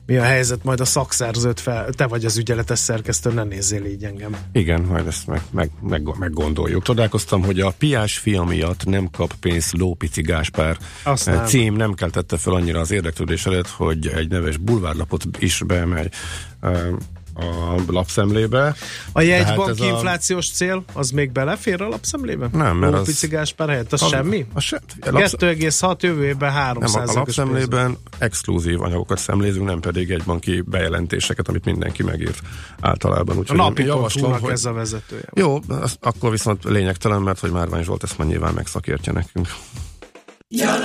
S3: mi a helyzet, majd a szakszerzőt fel, te vagy az ügyeletes szerkesztő, ne nézzél így engem.
S4: Igen, majd ezt meg, meg, meg, meggondoljuk. Tudálkoztam, hogy a Piás fia miatt nem kap pénzt Lópici Gáspár
S3: Azt nem.
S4: cím nem keltette fel annyira az érdeklődés előtt, hogy egy neves bulvárlapot is beemelj a lapszemlébe.
S3: A jegybanki
S4: Tehát ez a-
S3: inflációs cél, az még belefér a lapszemlébe?
S4: Nem, mert az-
S3: Pici Gáspár helyett, az
S4: A-
S3: semmi?
S4: a se- a lapsz-
S3: 2,6 jövő évben 3
S4: Nem, a lapszemlében exkluzív anyagokat szemlézünk, nem pedig egy banki bejelentéseket, amit mindenki megírt általában.
S3: A
S4: Úgyhogy
S3: napi
S4: javaslom, hogy...
S3: ez a vezetője.
S4: Jó, az, akkor viszont lényegtelen, mert hogy Márvány Zsolt ezt már nyilván megszakértje nekünk.
S2: And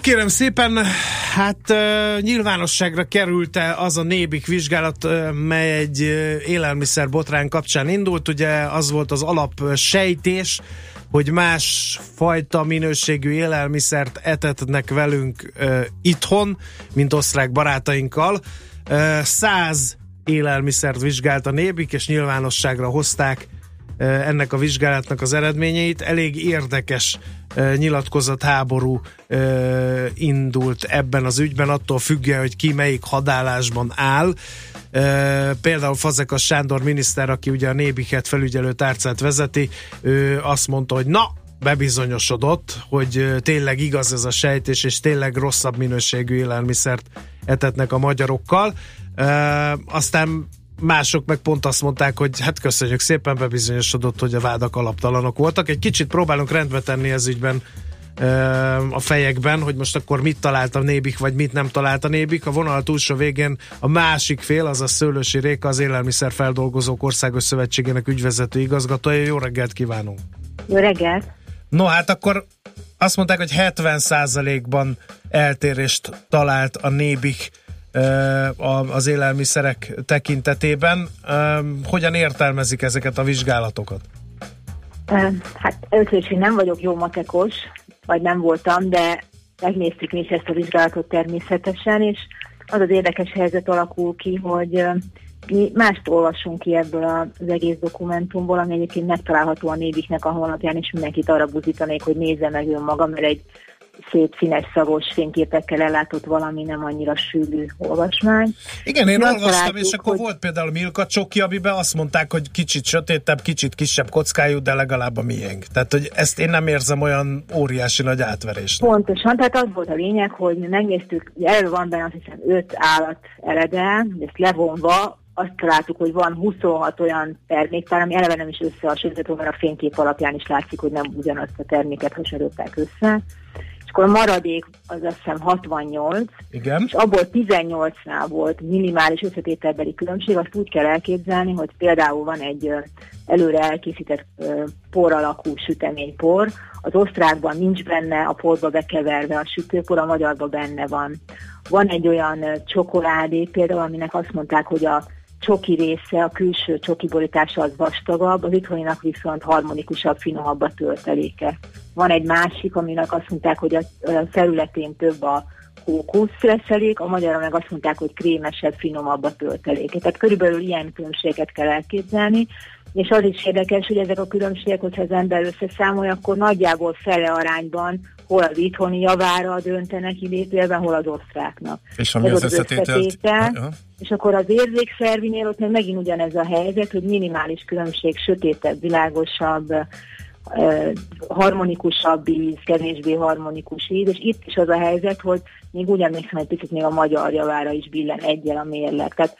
S3: kérem szépen, hát uh, nyilvánosságra került az a nébik vizsgálat, uh, mely egy uh, élelmiszer botrán kapcsán indult. Ugye az volt az alap uh, sejtés, hogy más fajta minőségű élelmiszert etetnek velünk uh, itthon, mint osztrák barátainkkal. Uh, száz élelmiszert vizsgált a nébik, és nyilvánosságra hozták eh, ennek a vizsgálatnak az eredményeit. Elég érdekes nyilatkozatháború eh, indult ebben az ügyben, attól függően, hogy ki melyik hadállásban áll. Például Fazekas Sándor miniszter, aki ugye a Nébiket felügyelő tárcát vezeti, ő azt mondta, hogy na, bebizonyosodott, hogy tényleg igaz ez a sejtés, és tényleg rosszabb minőségű élelmiszert etetnek a magyarokkal. Ö, aztán mások meg pont azt mondták, hogy hát köszönjük szépen, bebizonyosodott, hogy a vádak alaptalanok voltak. Egy kicsit próbálunk rendbe tenni ez ügyben a fejekben, hogy most akkor mit talált a nébik, vagy mit nem talált a nébik. A vonal túlsó végén a másik fél, az a Szőlősi Réka, az Élelmiszerfeldolgozók Országos Szövetségének ügyvezető igazgatója. Jó reggelt kívánunk!
S10: Jó reggelt!
S3: No hát akkor azt mondták, hogy 70%-ban eltérést talált a nébik az élelmiszerek tekintetében. Hogyan értelmezik ezeket a vizsgálatokat?
S10: Hát először is én nem vagyok jó matekos, vagy nem voltam, de megnéztük mi is ezt a vizsgálatot természetesen, és az az érdekes helyzet alakul ki, hogy mi mást olvasunk ki ebből az egész dokumentumból, ami egyébként megtalálható a Nébiknek a honlapján, és mindenkit arra buzítanék, hogy nézze meg önmaga, mert egy szép színes szagos fényképekkel ellátott valami nem annyira sűrű olvasmány.
S3: Igen, én
S10: azt
S3: olvastam,
S10: találtuk,
S3: és akkor
S10: hogy-
S3: volt például Milka csoki, amiben azt mondták, hogy kicsit sötétebb, kicsit kisebb kockájú, de legalább a miénk. Tehát, hogy ezt én nem érzem olyan óriási nagy átverésnek.
S10: Pontosan, tehát az volt a lényeg, hogy mi megnéztük, elő van benne azt hiszem öt állat elede, ezt levonva azt találtuk, hogy van 26 olyan terméktár, ami eleve nem is összehasonlítható, mert a fénykép alapján is látszik, hogy nem ugyanazt a terméket hasonlították össze. Akkor maradék az azt hiszem 68,
S3: Igen.
S10: és abból 18-nál volt minimális összetételbeli különbség, azt úgy kell elképzelni, hogy például van egy előre elkészített por alakú süteménypor, az osztrákban nincs benne a porba bekeverve a sütőpor, a magyarban benne van. Van egy olyan csokoládé például, aminek azt mondták, hogy a csoki része, a külső csoki borítása az vastagabb, az itthoninak viszont harmonikusabb, finomabb a tölteléke. Van egy másik, aminek azt mondták, hogy a felületén több a kókusz reszelék, a magyarra meg azt mondták, hogy krémesebb, finomabb a tölteléke. Tehát körülbelül ilyen különbségeket kell elképzelni, és az is érdekes, hogy ezek a különbségek, hogyha az ember összeszámolja, akkor nagyjából fele arányban hol az itthoni javára döntenek idézőjelben, hol az osztráknak.
S4: És ami
S10: Ez
S4: az
S10: volt
S4: összetételt...
S10: összetétel. És akkor az érzékszervinél ott meg megint ugyanez a helyzet, hogy minimális különbség, sötétebb, világosabb, harmonikusabb íz, kevésbé harmonikus íz, és itt is az a helyzet, hogy még úgy emlékszem, hogy picit még a magyar javára is billen egyel a mérleg. Tehát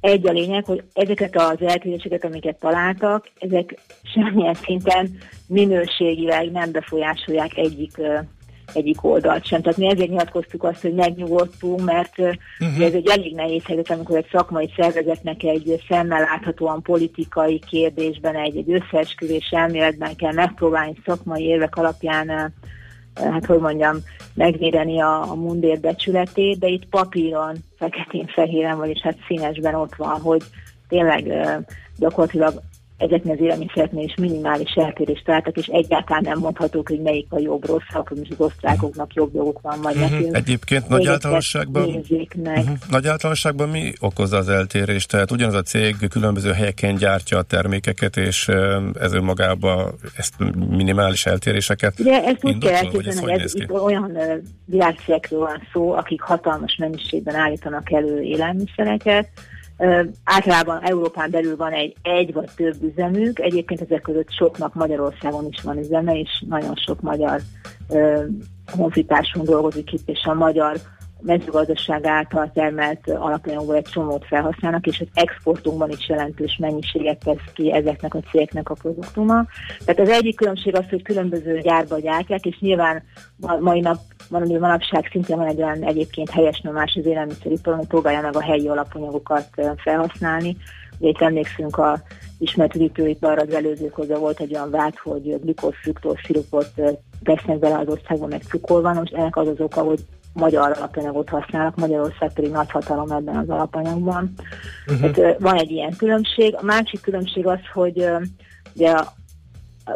S10: egy a lényeg, hogy ezeket az eltéréseket, amiket találtak, ezek semmilyen szinten minőségileg nem befolyásolják egyik egyik oldalt sem. Tehát mi ezért nyilatkoztuk azt, hogy megnyugodtunk, mert uh-huh. ez egy elég nehéz helyzet, amikor egy szakmai szervezetnek egy szemmel láthatóan politikai kérdésben, egy, egy összeesküvés elméletben kell megpróbálni szakmai érvek alapján hát hogy mondjam, megvédeni a, a mundér becsületét, de itt papíron, feketén-fehéren, vagyis hát színesben ott van, hogy tényleg gyakorlatilag ezeknél az élelmiszereknél is minimális eltérést találtak, és egyáltalán nem mondhatók, hogy melyik a jobb, rosszabb, hogy most az osztrákoknak jobb joguk van, vagy
S4: Mhm.
S10: nekünk.
S4: Egyébként nagy általánosságban-. Uh-huh. Nagy általánosságban mi okozza az eltérést? Tehát ugyanaz a cég különböző helyeken gyártja a termékeket, és ez önmagában ezt minimális eltéréseket
S10: Ugye ezt úgy kell
S4: ez
S10: elképzelni,
S4: hogy
S10: ez itt olyan világcégekről van szó, akik hatalmas mennyiségben állítanak elő élelmiszereket. Általában Európán belül van egy egy vagy több üzemük, egyébként ezek között soknak Magyarországon is van üzeme, és nagyon sok magyar honfitársunk dolgozik itt, és a magyar mezőgazdaság által termelt alapanyagból egy csomót felhasználnak, és az exportunkban is jelentős mennyiséget tesz ki ezeknek a cégeknek a produktuma. Tehát az egyik különbség az, hogy különböző gyárba gyártják, és nyilván ma- mai nap, valami manapság szintén van egy olyan egyébként helyes nyomás az élelmiszeriparon, hogy próbálja meg a helyi alapanyagokat felhasználni. Ugye itt emlékszünk a ismert üdítőiparra az előzőközben volt egy olyan vád, hogy fruktóz, szirupot ö, vesznek bele az országban, meg cukor van, most ennek az az oka, hogy magyar alapanyagot használnak, Magyarország pedig nagy hatalom ebben az alapanyagban. Uh-huh. Tehát, ö, van egy ilyen különbség. A másik különbség az, hogy ugye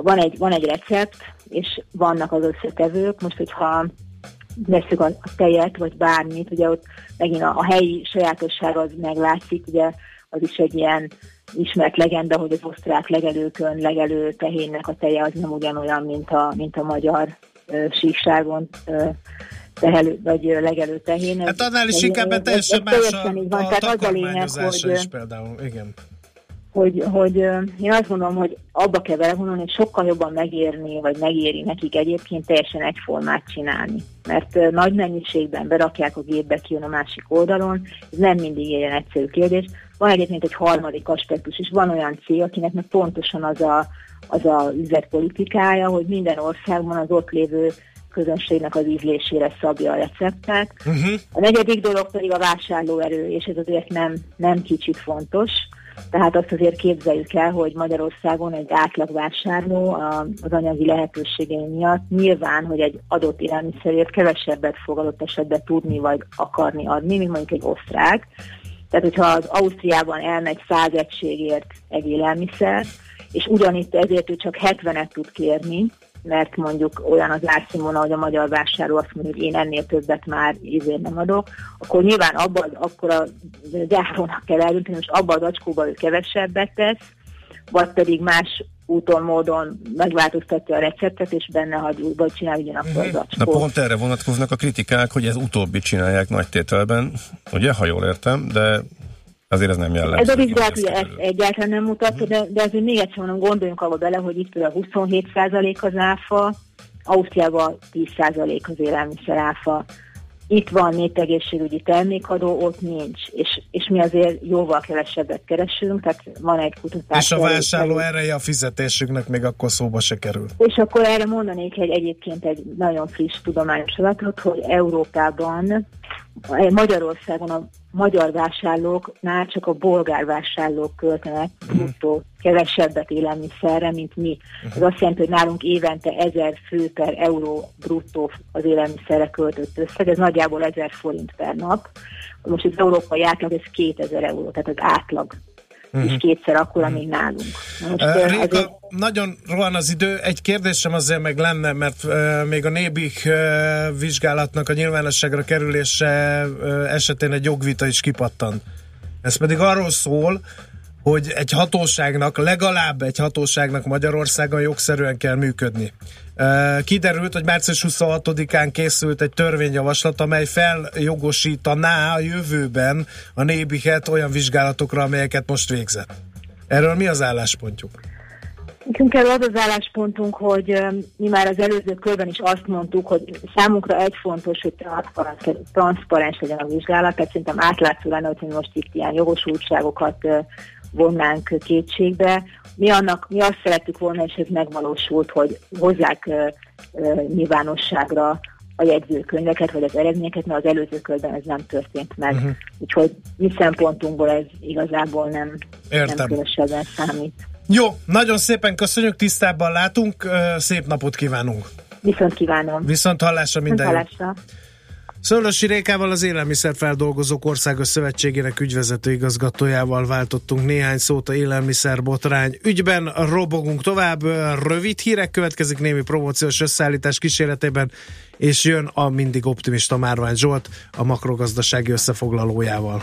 S10: van egy, van egy recept, és vannak az összetevők. Most, hogyha veszük a, a tejet, vagy bármit, ugye ott megint a, a helyi sajátosság az meglátszik, ugye az is egy ilyen ismert legenda, hogy az osztrák legelőkön legelő tehénnek a teje az nem ugyanolyan, mint a, mint a magyar ö, síkságon ö, tehelő, vagy legelő tehén. Ez-
S3: Hát annál is inkább
S10: ez-
S3: teljesen
S10: ez
S3: más a,
S10: így van.
S3: a
S10: Tehát az a lényeg, hogy
S3: is például. Igen.
S10: hogy, hogy én azt gondolom, hogy abba kell belegondolni, hogy sokkal jobban megérni, vagy megéri nekik egyébként teljesen egyformát csinálni. Mert nagy mennyiségben berakják a gépbe, kijön a másik oldalon, ez nem mindig ilyen egyszerű kérdés. Van egyébként egy harmadik aspektus is, van olyan cég, akinek meg pontosan az a, az a üzletpolitikája, hogy minden országban az ott lévő közönségnek az ízlésére szabja a receptet.
S3: Uh-huh.
S10: A negyedik dolog pedig a vásárlóerő, és ez azért nem, nem kicsit fontos. Tehát azt azért képzeljük el, hogy Magyarországon egy átlagvásárló a- az anyagi lehetőségei miatt nyilván, hogy egy adott élelmiszerért kevesebbet fog adott esetben tudni vagy akarni adni, mint mondjuk egy osztrák. Tehát, hogyha az Ausztriában elmegy 100 egységért egy élelmiszer, és ugyanitt ezért ő csak 70-et tud kérni, mert mondjuk olyan az árszínvonal, hogy a magyar vásárló azt mondja, hogy én ennél többet már ezért nem adok, akkor nyilván abban, akkor a gyárónak kell eldönteni, most abban az acskóban ő kevesebbet tesz, vagy pedig más úton, módon megváltoztatja a receptet, és benne hagy, vagy csinál ugyanakkor az
S4: Na
S10: acskót.
S4: pont erre vonatkoznak a kritikák, hogy ez utóbbi csinálják nagy tételben, ugye, ha jól értem, de azért ez nem jellemző.
S10: Ez a vizsgálat ugye ezt egyáltalán nem mutatja, de, de azért még egyszer mondom, gondoljunk abba bele, hogy itt például 27% az áfa, Ausztriában 10% az élelmiszer áfa, itt van népegészségügyi termékadó, ott nincs, és, és mi azért jóval kevesebbet keresünk, tehát van egy kutatás.
S3: És a vásárló ereje a fizetésüknek még akkor szóba se kerül.
S10: És akkor erre mondanék egy egyébként egy nagyon friss tudományos adatot, hogy Európában, Magyarországon a magyar vásárlóknál csak a bolgár vásárlók költenek bruttó kevesebbet élelmiszerre, mint mi. Ez azt jelenti, hogy nálunk évente 1000 fő per euró bruttó az élelmiszerre költött összeg, ez nagyjából 1000 forint per nap. Most az európai átlag ez 2000 euró, tehát az átlag
S3: Mhm.
S10: is kétszer akkor, mint nálunk. Na Most,
S3: Uh, Réka, nagyon rohan az idő. Egy kérdésem azért meg lenne, mert uh, még a Nébik uh, vizsgálatnak a nyilvánosságra kerülése uh, esetén egy jogvita is kipattant. Ez pedig arról szól, hogy egy hatóságnak, legalább egy hatóságnak Magyarországon jogszerűen kell működni. Kiderült, hogy március 26-án készült egy törvényjavaslat, amely feljogosítaná a jövőben a nébiket olyan vizsgálatokra, amelyeket most végzett. Erről mi az álláspontjuk?
S10: Nekünk erről az az álláspontunk, hogy mi már az előző körben is azt mondtuk, hogy számunkra egy fontos, hogy transzparens, legyen a vizsgálat, tehát szerintem átlátszó lenne, hogy most itt ilyen jogosultságokat vonnánk kétségbe. Mi, annak, mi azt szerettük volna, és ez megvalósult, hogy hozzák ö, ö, nyilvánosságra a jegyzőkönyveket, vagy az eredményeket, mert az előző körben ez nem történt meg.
S3: Mhm.
S10: Úgyhogy mi szempontunkból ez igazából nem, nem különösebben számít.
S3: Jó, nagyon szépen köszönjük, tisztában látunk, szép napot kívánunk.
S10: Viszont kívánom.
S3: Viszont hallásra minden jót.
S10: Hallásra.
S3: Szőlősi Rékával az Élelmiszerfeldolgozók Országos Szövetségének ügyvezető igazgatójával váltottunk néhány szót a élelmiszerbotrány ügyben. Robogunk tovább, rövid hírek következik némi promóciós összeállítás kíséretében, és jön a mindig optimista Márvány Zsolt a makrogazdasági összefoglalójával.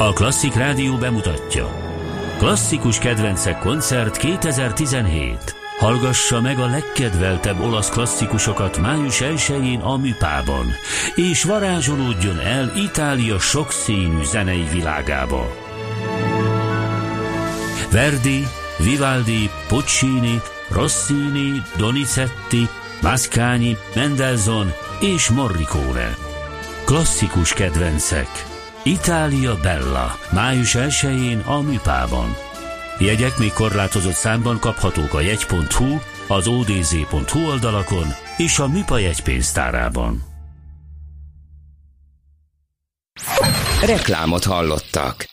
S11: A Klasszik Rádió bemutatja. Klasszikus kedvencek koncert 2017. Hallgassa meg a legkedveltebb olasz klasszikusokat május 1-én a Műpában, és varázsolódjon el Itália sokszínű zenei világába. Verdi, Vivaldi, Puccini, Rossini, Donizetti, Mascagni, Mendelssohn és Morricone. Klasszikus kedvencek. Itália Bella, május 1-én a Műpában. Jegyek még korlátozott számban kaphatók a jegy.hu, az odz.hu oldalakon és a Műpa jegypénztárában.
S1: Reklámot hallottak.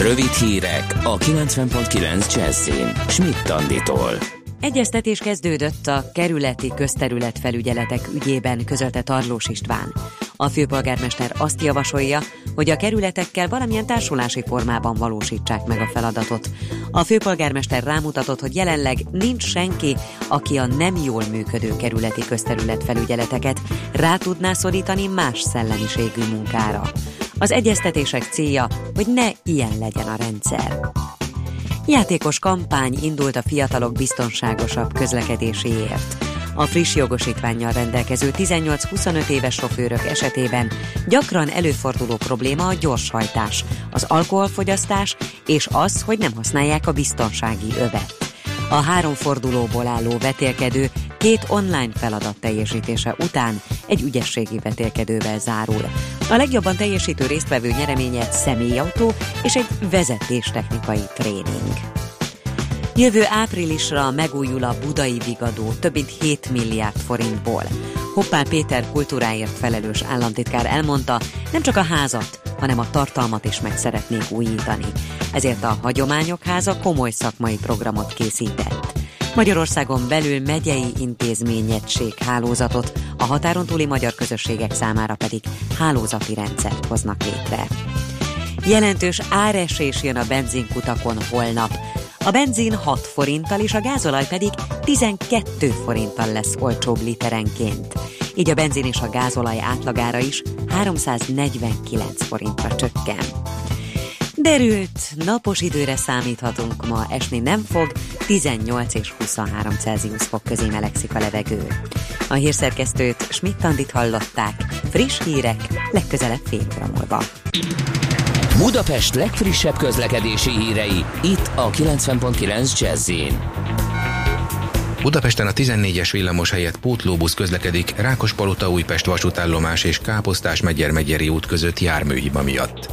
S1: Rövid hírek a 90.9 Jazzin. Schmidt Anditól.
S7: Egyeztetés kezdődött a kerületi közterületfelügyeletek ügyében, közölte Tarlós István. A főpolgármester azt javasolja, hogy a kerületekkel valamilyen társulási formában valósítsák meg a feladatot. A főpolgármester rámutatott, hogy jelenleg nincs senki, aki a nem jól működő kerületi közterületfelügyeleteket rá tudná szorítani más szellemiségű munkára. Az egyeztetések célja, hogy ne ilyen legyen a rendszer. Játékos kampány indult a fiatalok biztonságosabb közlekedéséért. A friss jogosítványjal rendelkező 18-25 éves sofőrök esetében gyakran előforduló probléma a gyorshajtás, az alkoholfogyasztás és az, hogy nem használják a biztonsági övet. A három fordulóból álló vetélkedő két online feladat teljesítése után egy ügyességi vetélkedővel zárul. A legjobban teljesítő résztvevő nyereménye személyautó és egy vezetéstechnikai tréning. Jövő áprilisra megújul a budai vigadó több mint 7 milliárd forintból. Hoppál Péter kultúráért felelős államtitkár elmondta, nem csak a házat, hanem a tartalmat is meg szeretnék újítani. Ezért a Hagyományok Háza komoly szakmai programot készített. Magyarországon belül megyei intézményegység hálózatot, a határon túli magyar közösségek számára pedig hálózati rendszert hoznak létre. Jelentős áresés jön a benzinkutakon holnap. A benzin 6 forinttal és a gázolaj pedig 12 forinttal lesz olcsóbb literenként. Így a benzin és a gázolaj átlagára is 349 forintra csökken. Derült, napos időre számíthatunk ma, esni nem fog, 18 és 23 Celsius fok közé melegszik a levegő. A hírszerkesztőt Schmidt-Tandit hallották, friss hírek legközelebb fél óra múlva.
S1: Budapest legfrissebb közlekedési hírei, itt a 90.9 Jazzin.
S12: Budapesten a 14-es villamos helyett pótlóbusz közlekedik Rákospalota Újpest vasútállomás és Káposztás Megyer Megyeri út között járműhiba miatt.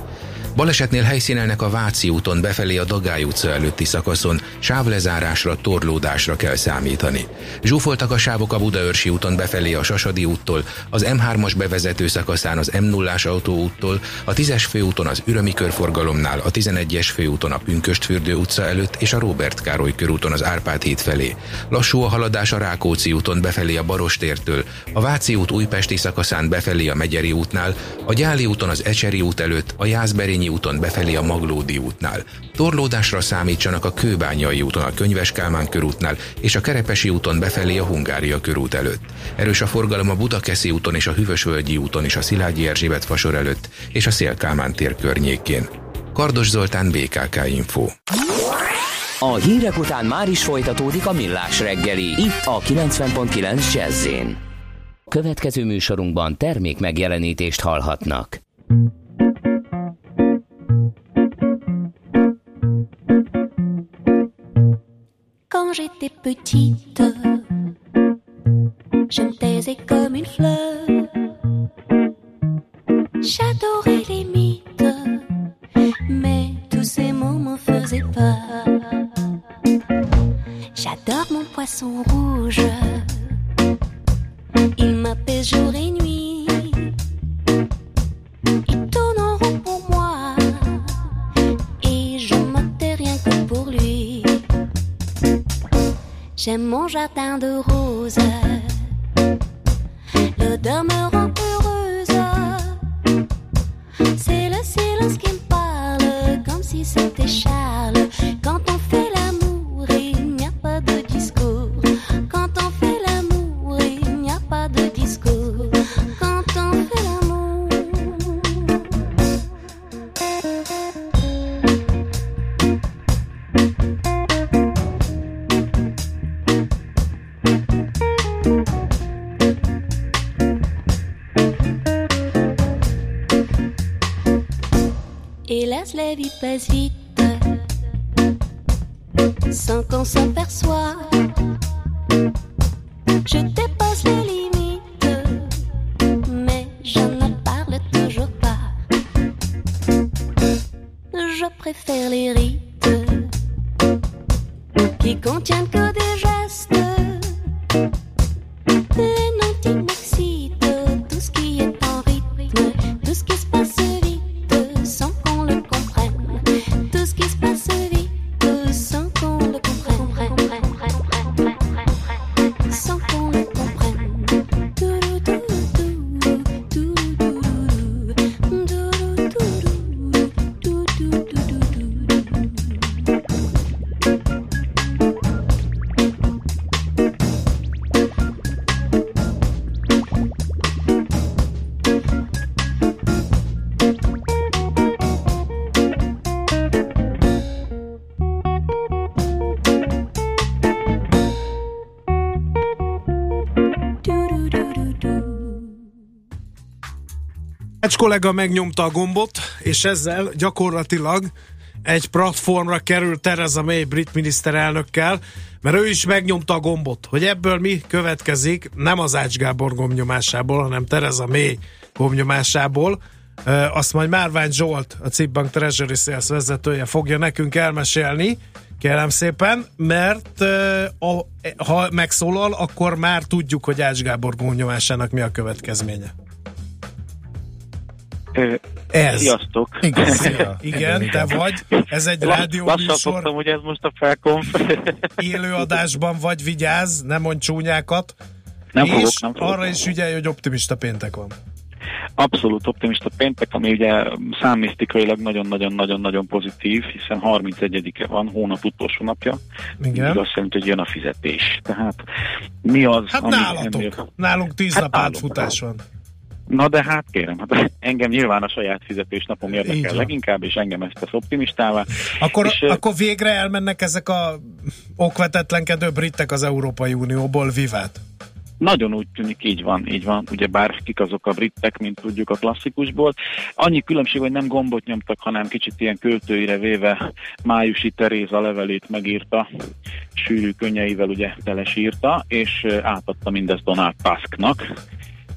S12: Balesetnél helyszínelnek a Váci úton befelé a Dagály utca előtti szakaszon, sávlezárásra, torlódásra kell számítani. Zsúfoltak a sávok a Budaörsi úton befelé a Sasadi úttól, az M3-as bevezető szakaszán az M0-ás autóúttól, a 10-es főúton az Ürömi körforgalomnál, a 11-es főúton a Pünköstfürdő utca előtt és a Robert Károly körúton az Árpád híd felé. Lassú a haladás a Rákóczi úton befelé a Barostértől, a Váci út újpesti szakaszán befelé a Megyeri útnál, a Gyáli úton az Ecseri út előtt, a Jászberényi úton befelé a Maglódi útnál. Torlódásra számítsanak a Kőbányai úton a Könyves Kálmán körútnál és a Kerepesi úton befelé a Hungária körút előtt. Erős a forgalom a Budakeszi úton és a Hűvösvölgyi úton és a Szilágyi Erzsébet fasor előtt és a Szélkálmán tér környékén. Kardos Zoltán, BKK Info.
S1: A hírek után már is folytatódik a millás reggeli, itt a 90.9 Jazzin. Következő műsorunkban termék megjelenítést hallhatnak.
S13: Quand j'étais petite, je me taisais comme une fleur. J'adorais les mythes, mais tous ces mots m'en faisaient peur. J'adore mon poisson rouge,
S3: Egy kollega megnyomta a gombot, és ezzel gyakorlatilag egy platformra került Theresa May brit miniszterelnökkel, mert ő is megnyomta a gombot. Hogy ebből mi következik, nem az Ács Gábor gombnyomásából, hanem Theresa May gombnyomásából, azt majd Márvány Zsolt, a Cipbank Treasury Sales vezetője fogja nekünk elmesélni, kérem szépen, mert a, ha megszólal, akkor már tudjuk, hogy Ács Gábor gombnyomásának mi a következménye. Ez.
S14: Sziasztok!
S3: Igen, szia. Igen, te vagy. Ez egy rádió
S14: Lassan fogtam, hogy ez most a felkonf.
S3: Élő adásban vagy, vigyázz, nem mondj csúnyákat.
S14: Nem
S3: és
S14: fogok, nem fogok.
S3: arra is ügyelj, hogy optimista péntek van.
S14: Abszolút optimista péntek, ami ugye számisztikailag nagyon-nagyon-nagyon-nagyon pozitív, hiszen 31-e van, hónap utolsó napja.
S3: Igen.
S14: Így azt jelenti, hogy jön a fizetés. Tehát mi az,
S3: Hát
S14: ami
S3: nálatok.
S14: ennél-
S3: Nálunk tíz
S14: Hát
S3: nap átfutás van.
S14: Na de hát kérem, hát engem nyilván a saját fizetésnapom
S3: Így
S14: érdekel leginkább, és engem ezt tesz optimistává.
S3: Akkor,
S14: és,
S3: akkor végre elmennek ezek a okvetetlenkedő britek az Európai Unióból, vivát.
S14: Nagyon úgy tűnik, így van, így van. Ugye bár kik azok a britek, mint tudjuk a klasszikusból. Annyi különbség, hogy nem gombot nyomtak, hanem kicsit ilyen költőire véve Májusi Teréza levelét megírta, sűrű könnyeivel ugye telesírta, és átadta mindezt Donald Tusknak,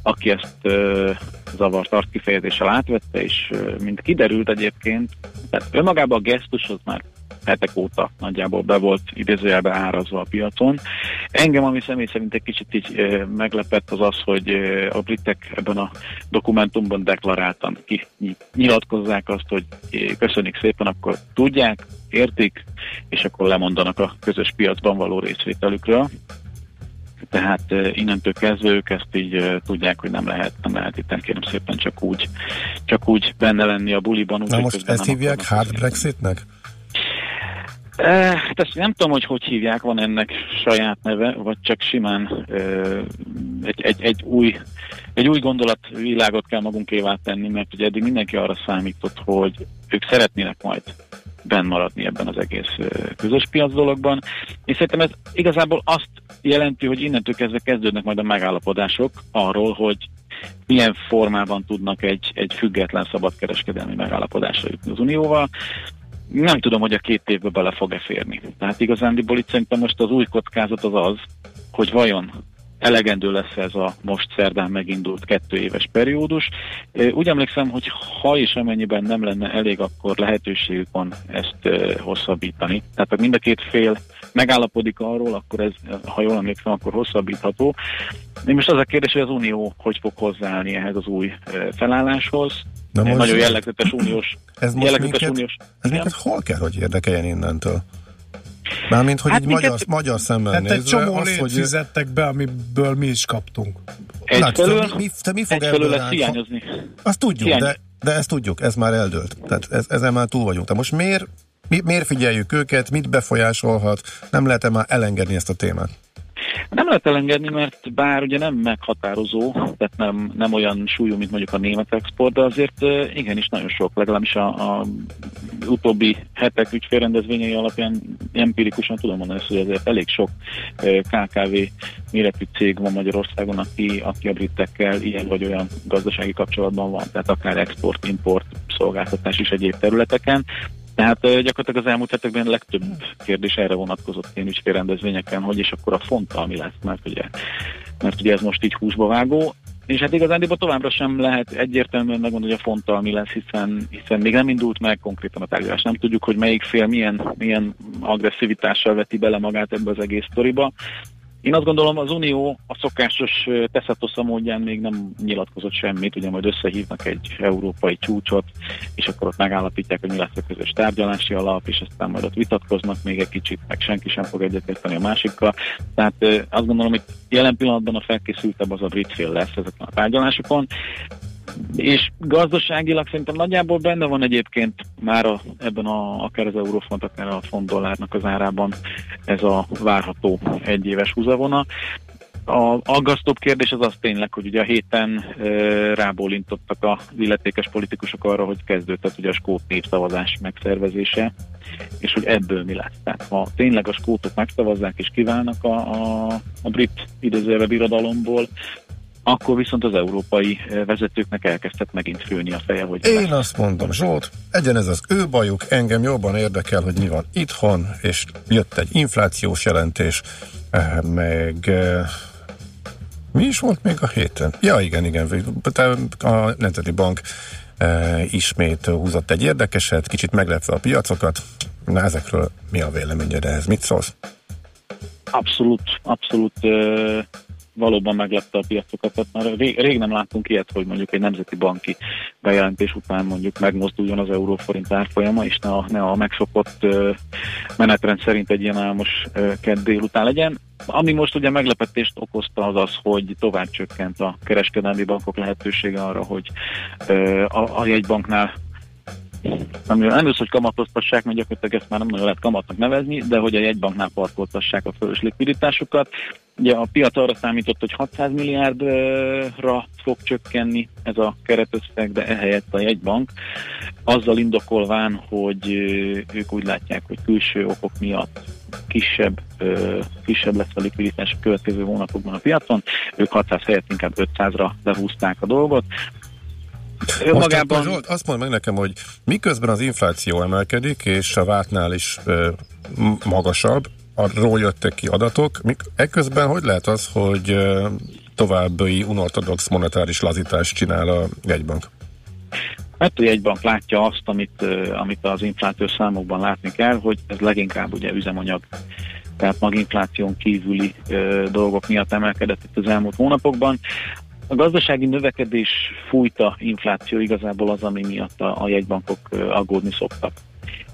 S14: aki ezt ö, zavart arckifejezéssel átvette, és ö, mint kiderült egyébként, tehát önmagában a gesztus az már hetek óta nagyjából be volt idézőjelbe árazva a piacon. Engem, ami személy szerint egy kicsit így ö, meglepett, az az, hogy ö, a britek ebben a dokumentumban deklaráltan ki nyilatkozzák azt, hogy ö, köszönik szépen, akkor tudják, értik, és akkor lemondanak a közös piacban való részvételükről. Tehát innentől kezdve ők ezt így tudják, hogy nem lehet, nem lehet itt kérem szépen csak úgy, csak úgy benne lenni a buliban. Úgy,
S4: Na most ezt
S14: nem
S4: hívják hard Brexitnek?
S14: Hát ezt nem tudom, hogy hogy hívják, van ennek saját neve, vagy csak simán eh, egy, egy, egy új egy új gondolatvilágot kell magunkévá tenni, mert ugye eddig mindenki arra számított, hogy ők szeretnének majd benn maradni ebben az egész közös piac dologban. És szerintem ez igazából azt jelenti, hogy innentől kezdve kezdődnek majd a megállapodások arról, hogy milyen formában tudnak egy, egy független szabadkereskedelmi megállapodásra jutni az Unióval. Nem tudom, hogy a két évbe bele fog-e férni. Tehát igazándiból itt szerintem most az új kockázat az az, hogy vajon elegendő lesz ez a most szerdán megindult kettő éves periódus. Úgy emlékszem, hogy ha és amennyiben nem lenne elég, akkor lehetőségük van ezt hosszabbítani. Tehát ha mind a két fél megállapodik arról, akkor ez, ha jól emlékszem, akkor hosszabbítható. Én most az a kérdés, hogy az Unió hogy fog hozzáállni ehhez az új felálláshoz.
S4: Na most-
S14: Nagyon jellegzetes uniós,
S4: Ez most
S14: jellegzetes
S4: minket,
S14: uniós
S4: ez minket hol kell, hogy érdekeljen innentől? Mármint, hogy
S14: Hát
S4: így
S14: minket-
S4: magyar, magyar szemmel
S3: Hát egy
S4: nézve,
S3: csomó
S4: az, hogy
S3: fizettek be, amiből mi is kaptunk.
S14: Egyfelől,
S4: te mi, te mi fog ebből
S14: lesz hiányozni.
S4: Azt tudjuk,
S14: Hiány-
S4: de, de ezt tudjuk, ez már eldőlt. Tehát ez, ezen már túl vagyunk. Tehát most miért, mi, miért figyeljük őket, mit befolyásolhat, nem lehet-e már elengedni ezt a témát?
S14: Nem lehet elengedni, mert bár ugye nem meghatározó, tehát nem, nem olyan súlyú, mint mondjuk a német export, de azért igenis nagyon sok, legalábbis a, a utóbbi hetek ügyfélrendezvényei alapján empirikusan tudom mondani hogy azért elég sok KKV méretű cég van Magyarországon, aki, aki a britekkel ilyen vagy olyan gazdasági kapcsolatban van, tehát akár export, import, szolgáltatás is egyéb területeken. Tehát gyakorlatilag az elmúlt hetekben legtöbb kérdés erre vonatkozott ilyen ügyfélrendezvényeken, hogy és akkor a fonttal mi lesz, mert ugye, mert ugye ez most így húsba vágó. És hát igazándiból továbbra sem lehet egyértelműen megmondani, hogy a fonttal mi lesz, hiszen, hiszen még nem indult meg konkrétan a tárgyalás. Nem tudjuk, hogy melyik fél milyen, milyen agresszivitással veti bele magát ebbe az egész sztoriba. Én azt gondolom, az Unió a szokásos teszatosza módján még nem nyilatkozott semmit, ugye majd összehívnak egy európai csúcsot, és akkor ott megállapítják, hogy mi lesz a közös tárgyalási alap, és aztán majd ott vitatkoznak még egy kicsit, meg senki sem fog egyetérteni a másikkal. Tehát azt gondolom, hogy jelen pillanatban a felkészültebb az a brit fél lesz ezeken a tárgyalásokon és gazdaságilag szerintem nagyjából benne van egyébként már a, ebben a, akár az eurofont, akár a font dollárnak az árában ez a várható egyéves húzavona. A aggasztóbb kérdés az az tényleg, hogy ugye a héten e, rábólintottak az illetékes politikusok arra, hogy kezdődött ugye a skót népszavazás megszervezése, és hogy ebből mi lesz. Tehát ha tényleg a skótok megszavazzák és kiválnak a, a, a brit idézőjelbe birodalomból, akkor viszont az európai eh, vezetőknek elkezdett megint főni a feje, hogy
S4: Én azt mondom, Zsolt, egyen ez az ő bajuk, engem jobban érdekel, hogy mi van itthon, és jött egy inflációs jelentés, eh, meg eh, mi is volt még a héten? Ja, igen, igen, a Nemzeti Bank ismét húzott egy érdekeset, kicsit meglepve a piacokat. Na, ezekről mi a véleményed ehhez? Mit szólsz?
S14: abszolút, abszolút valóban meglepte a piacokat. Tehát már rég, rég nem láttunk ilyet, hogy mondjuk egy nemzeti banki bejelentés után mondjuk megmozduljon az euróforint árfolyama, és ne a, ne a megszokott menetrend szerint egy ilyen álmos kedd délután legyen. Ami most ugye meglepetést okozta az az, hogy tovább csökkent a kereskedelmi bankok lehetősége arra, hogy a, a jegybanknál nem, nem az, hogy kamatoztassák, mert gyakorlatilag ezt már nem nagyon lehet kamatnak nevezni, de hogy a jegybanknál parkoltassák a fölös likviditásukat. Ugye a piac arra számított, hogy 600 milliárdra fog csökkenni ez a keretösszeg, de ehelyett a jegybank azzal indokolván, hogy ők úgy látják, hogy külső okok miatt kisebb, kisebb lesz a likviditás a következő hónapokban a piacon. Ők 600 helyett inkább 500-ra lehúzták a dolgot.
S4: Most
S14: Önmagában-
S4: akkor Zsolt, azt mondd meg nekem, hogy miközben az infláció emelkedik, és a vártnál is ö, magasabb, arról jöttek ki adatok, mik, ekközben hogy lehet az, hogy ö, további unortodox monetáris lazítást csinál a jegybank?
S14: Mert a jegybank látja azt, amit, ö, amit az inflációs számokban látni kell, hogy ez leginkább ugye üzemanyag, tehát maginfláción kívüli ö, dolgok miatt emelkedett itt az elmúlt hónapokban. A gazdasági növekedés fújta infláció igazából az, ami miatt a, a jegybankok aggódni szoktak.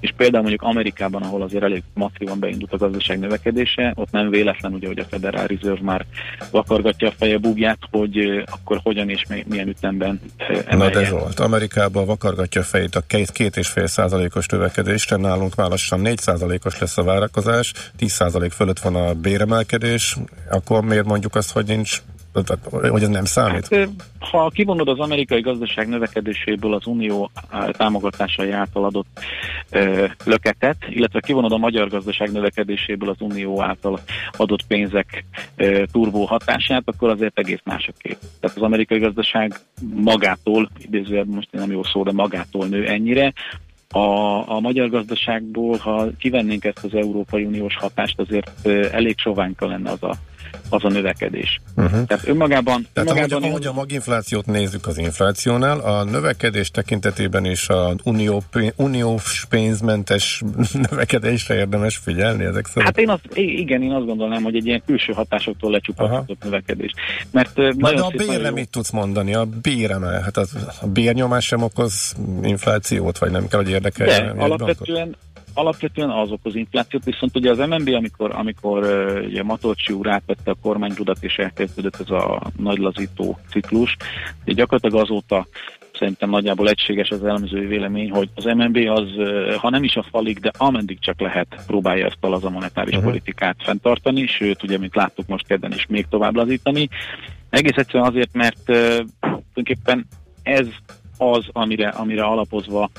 S14: És például mondjuk Amerikában, ahol azért elég masszívan beindult a gazdaság növekedése, ott nem véletlen ugye, hogy a Federal Reserve már vakargatja a feje bugját, hogy akkor hogyan és mi- milyen ütemben ö,
S4: Na de
S14: emelje.
S4: Zsolt, Amerikában vakargatja a fejét a két, két és fél százalékos növekedésre, nálunk már lassan 4 százalékos lesz a várakozás, 10 százalék fölött van a béremelkedés, akkor miért mondjuk azt, hogy nincs, hogy ez nem számít?
S14: Hát, ha kivonod az amerikai gazdaság növekedéséből az unió támogatásai által adott ö, löketet, illetve kivonod a magyar gazdaság növekedéséből az unió által adott pénzek ö, turbó hatását, akkor azért egész más a kép. Tehát az amerikai gazdaság magától, idézőjelben most nem jó szó, de magától nő ennyire, a, a magyar gazdaságból, ha kivennénk ezt az Európai Uniós hatást, azért elég soványka lenne az a, az a növekedés.
S4: Uh-huh.
S14: Tehát önmagában,
S4: Tehát ahogy,
S14: önmagában
S4: ahogy a maginflációt nézzük az inflációnál, a növekedés tekintetében is a unió, uniós pénzmentes növekedésre érdemes figyelni ezek szerint?
S14: Hát én azt, igen, én azt gondolnám, hogy egy ilyen külső hatásoktól lecsupaszított növekedés. Mert
S4: Na de a bérre
S14: jó-
S4: mit tudsz mondani? A béremel, hát az, a bérnyomás sem okoz inflációt, vagy nem kell, hogy érdekelje?
S14: De
S4: a jegybankot?
S14: Alapvetően, alapvetően az inflációt, viszont ugye az MNB, amikor, amikor ugye Matolcsi úr átvette a kormányrudat és elkezdődött ez a nagy lazító ciklus, ugye gyakorlatilag azóta szerintem nagyjából egységes az elemzői vélemény, hogy az MNB az, ha nem is a falig, de ameddig csak lehet, próbálja ezt a monetáris uh-huh. politikát fenntartani, sőt, ugye, mint láttuk most kedden is még tovább lazítani. Egész egyszerűen azért, mert ö, tulajdonképpen ez az, amire, amire alapozva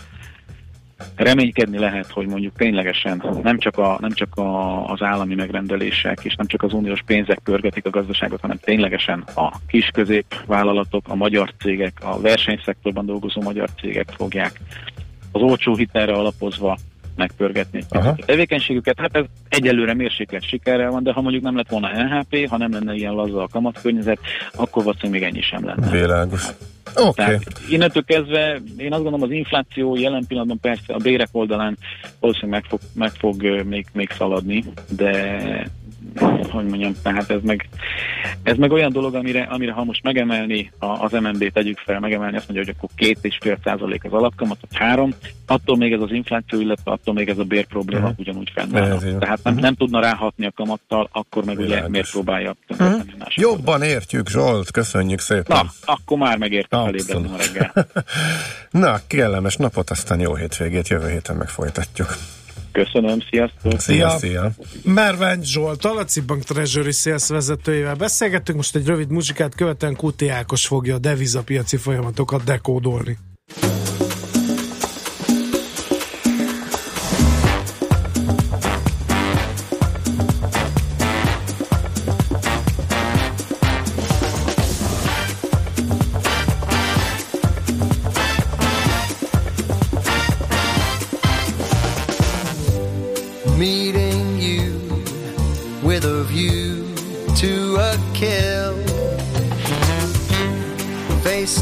S14: reménykedni lehet, hogy mondjuk ténylegesen nem csak, a, nem csak a, az állami megrendelések és nem csak az uniós pénzek pörgetik a gazdaságot, hanem ténylegesen a kis-közép vállalatok, a magyar cégek, a versenyszektorban dolgozó magyar cégek fogják az olcsó hitelre alapozva megpörgetni
S4: Aha.
S14: a tevékenységüket. Hát ez egyelőre mérsékelt sikerrel van, de ha mondjuk nem lett volna NHP, ha nem lenne ilyen laza a kamatkörnyezet, akkor valószínűleg még ennyi sem lenne.
S4: Világos. Oké.
S14: Tehát innentől kezdve én azt gondolom az infláció jelen pillanatban persze a bérek oldalán valószínűleg meg fog, meg fog még, még szaladni, de hogy mondjam, tehát ez meg, ez meg olyan dolog, amire, amire ha most megemelni a, az MNB tegyük fel, megemelni azt mondja, hogy akkor két és fél százalék az alapkamat, vagy három, attól még ez az infláció, illetve attól még ez a bér probléma
S4: Mhm.
S14: ugyanúgy fennáll. Tehát nem, nem tudna ráhatni a kamattal, akkor meg ugye
S4: Világos.
S14: miért próbálja
S4: Mhm. Jobban értjük, Zsolt, köszönjük szépen.
S14: Na, akkor már megérte felébredni ma reggel.
S4: Na, kellemes napot, aztán jó hétvégét, jövő héten megfolytatjuk.
S14: Köszönöm, sziasztok!
S4: Szia, szia!
S3: Mervány Zsolt, a Bank Treasury Sales vezetőjével beszélgettünk, most egy rövid muzsikát követően Kuti Ákos fogja a devizapiaci folyamatokat dekódolni.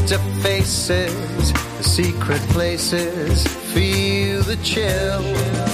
S15: To faces, the secret places, feel the chill.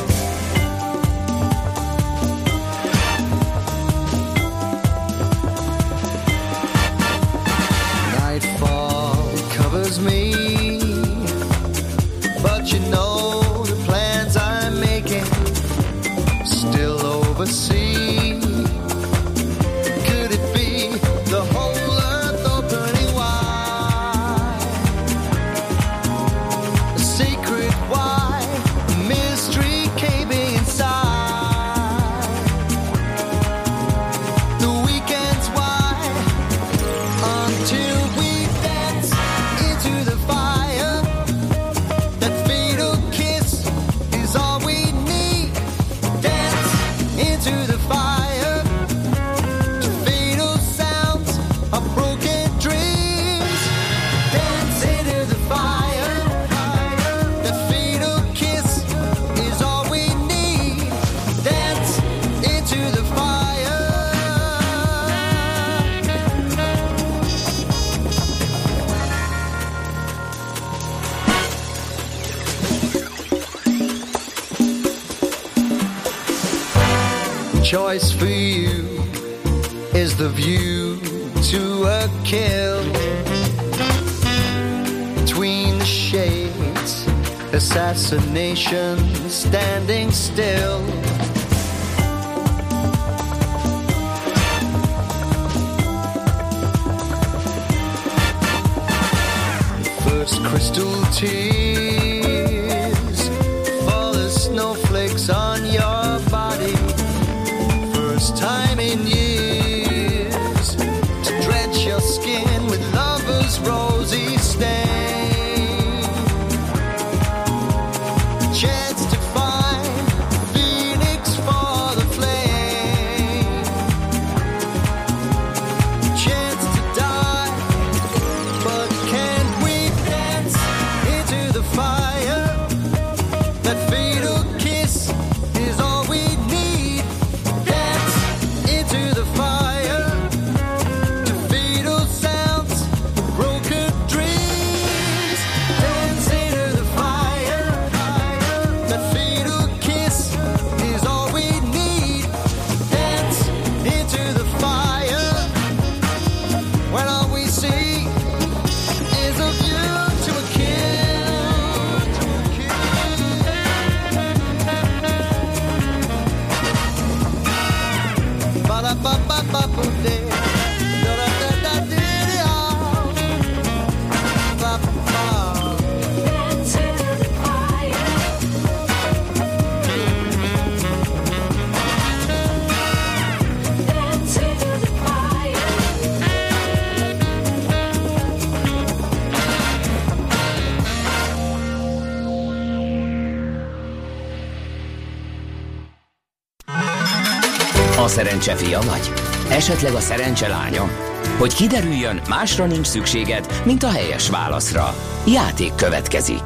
S1: Szerencse fia vagy? Esetleg a szerencse lánya? Hogy kiderüljön, másra nincs szükséged, mint a helyes válaszra. Játék következik.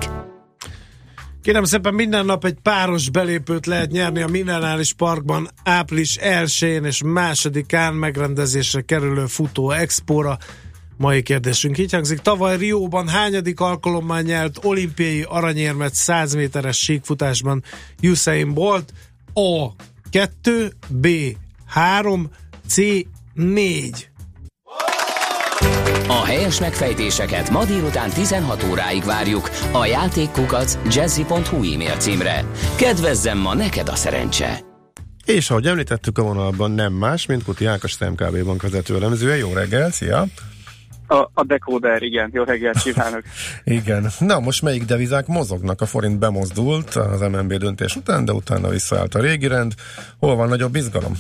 S3: Kérem szépen minden nap egy páros belépőt lehet nyerni a Minerális Parkban április 1-én és másodikán megrendezésre kerülő futó expóra. Mai kérdésünk így hangzik. Tavaly Rióban hányadik alkalommal nyert olimpiai aranyérmet 100 méteres síkfutásban Usain Bolt? A. 2, B. 3, C. 4.
S1: A helyes megfejtéseket ma délután 16 óráig várjuk a játékkukac jazzy.hu e-mail címre. Kedvezzem ma neked a szerencse!
S4: És ahogy említettük a vonalban nem más, mint Kuti Ákos TMKB bank vezető elemzője. Jó reggel, szia!
S16: A, a decoder, igen. Jó reggelt kívánok!
S4: Igen. Na, most melyik devizák mozognak? A forint bemozdult az MNB döntés után, de utána visszaállt a régi rend. Hol van nagyobb izgalom?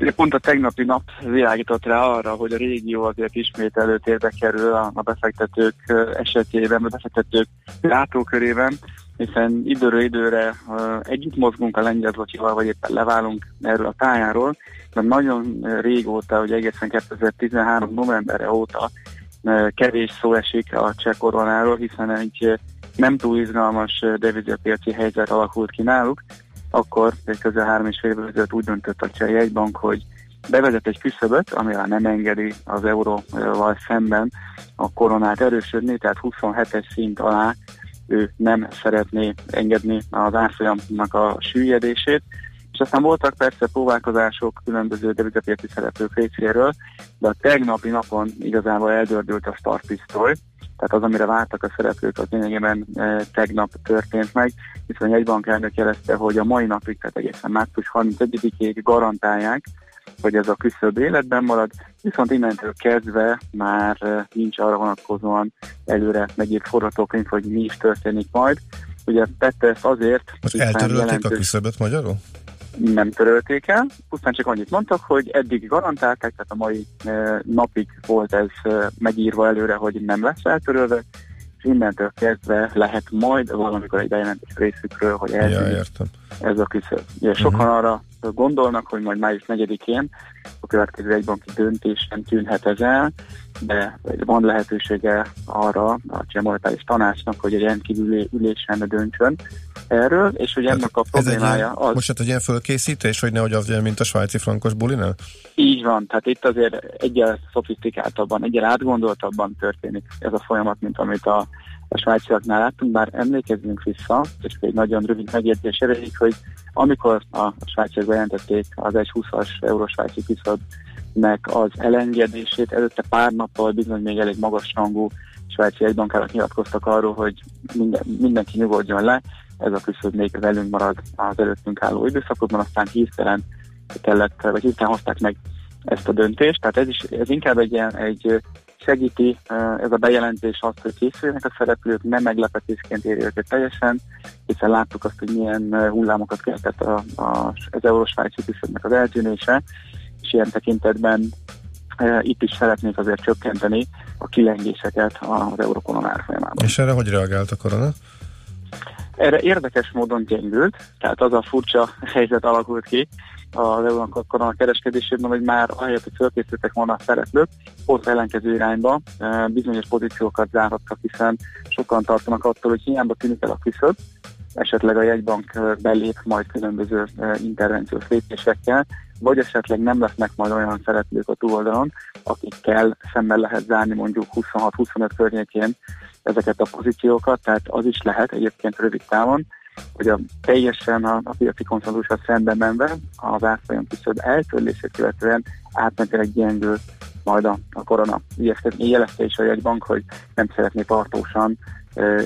S16: Ugye pont a tegnapi nap világított rá arra, hogy a régió azért ismét előtérbe kerül a, befektetők esetében, a befektetők látókörében, hiszen időről időre együtt mozgunk a lengyel Zocsival, vagy éppen leválunk erről a pályáról, de nagyon régóta, hogy egészen 2013 novemberre óta kevés szó esik a cseh koronáról, hiszen egy nem túl izgalmas devizapiaci helyzet alakult ki náluk, akkor közel három és fél évvel úgy döntött a Cseh jegybank, hogy bevezet egy küszöböt, amivel nem engedi az euróval szemben a koronát erősödni, tehát 27-es szint alá ő nem szeretné engedni az árfolyamnak a süllyedését. És aztán voltak persze próbálkozások különböző devizapiaci szereplők részéről, de a tegnapi napon igazából eldördült a startpisztoly, tehát az, amire vártak a szereplők, az lényegében e, tegnap történt meg, hiszen egy bankelnök jelezte, hogy a mai napig, tehát egészen március 31-ig garantálják, hogy ez a küszöb életben marad, viszont innentől kezdve már e, nincs arra vonatkozóan előre megírt forgatókönyv, hogy mi is történik majd. Ugye tette ezt azért,
S4: Most eltörölték a
S16: jelentős-
S4: küszöböt magyarul?
S16: Nem törölték el, pusztán csak annyit mondtak, hogy eddig garantálták, tehát a mai e, napig volt ez e, megírva előre, hogy nem lesz eltörölve, és innentől kezdve lehet majd valamikor egy bejelentés részükről, hogy
S4: Ja,
S16: eltűnik
S4: értem.
S16: ez a küszöb. Ugye sokan
S4: Mhm.
S16: arra gondolnak, hogy majd május 4-én a következő egybanki döntésen tűnhet ez el, de van lehetősége arra a Cseh Monetáris Tanácsnak, hogy egy rendkívüli ülésen döntsön erről, és hogy ennek a problémája az,
S4: most hát egy ilyen fölkészítés, hogy nehogy az mint a svájci frankos bulinál?
S16: Így van, tehát itt azért egyel szofisztikáltabban, egyel átgondoltabban történik ez a folyamat, mint amit a, a svájciaknál láttunk, bár emlékezzünk vissza, és egy nagyon rövid megjegyzés erejéig, hogy amikor a, svájciak bejelentették az 1,20-as euró svájci küszöbnek az elengedését, előtte pár nappal bizony még elég magas rangú svájci egybankárak nyilatkoztak arról, hogy minden, mindenki nyugodjon le, ez a küszöb még velünk marad az előttünk álló időszakokban, aztán hirtelen kellett, vagy hirtelen hozták meg ezt a döntést, tehát ez is ez inkább egy ilyen, egy segíti eh, ez a bejelentés azt, hogy készüljenek a szereplők, nem meglepetésként éri őket teljesen, hiszen láttuk azt, hogy milyen eh, hullámokat keltett a, a, az euró-svájci küszöbnek az eltűnése, és ilyen tekintetben eh, itt is szeretnék azért csökkenteni a kilengéseket az eurókonon árfolyamában.
S4: És erre hogy reagált a korona?
S16: Erre érdekes módon gyengült, tehát az a furcsa helyzet alakult ki az eurónkon a kereskedésében, hogy már ahelyett, hogy fölkészültek volna a szereplők, ott ellenkező irányba eh, bizonyos pozíciókat zárhattak, hiszen sokan tartanak attól, hogy hiába tűnik el a küszöb, esetleg a jegybank eh, belép majd különböző eh, intervenciós lépésekkel, vagy esetleg nem lesznek majd olyan szereplők a túloldalon, akikkel szemben lehet zárni mondjuk 26-25 környékén ezeket a pozíciókat, tehát az is lehet egyébként rövid távon, hogy a teljesen a, a piaci konszenzussal szemben menve az árfolyam küszöb eltörlését követően átmenetileg gyengül majd a, a korona. Ilyeszt jelezte is a jegybank, hogy nem szeretné tartósan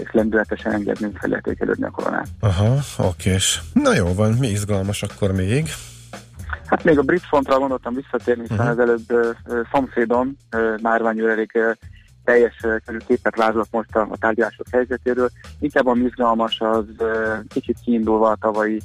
S16: és lendületesen engedni felértékelődni a koronát.
S4: Aha, okés. Na jó van, mi izgalmas akkor még?
S16: Hát még a brit fontra gondoltam visszatérni, hiszen
S4: Mhm.
S16: az előbb ö, ö, szomszédom, ö, Márvány úr elég ö, teljes körű képet vázolt most a, a tárgyalások helyzetéről. Inkább a izgalmas az kicsit kiindulva a tavalyi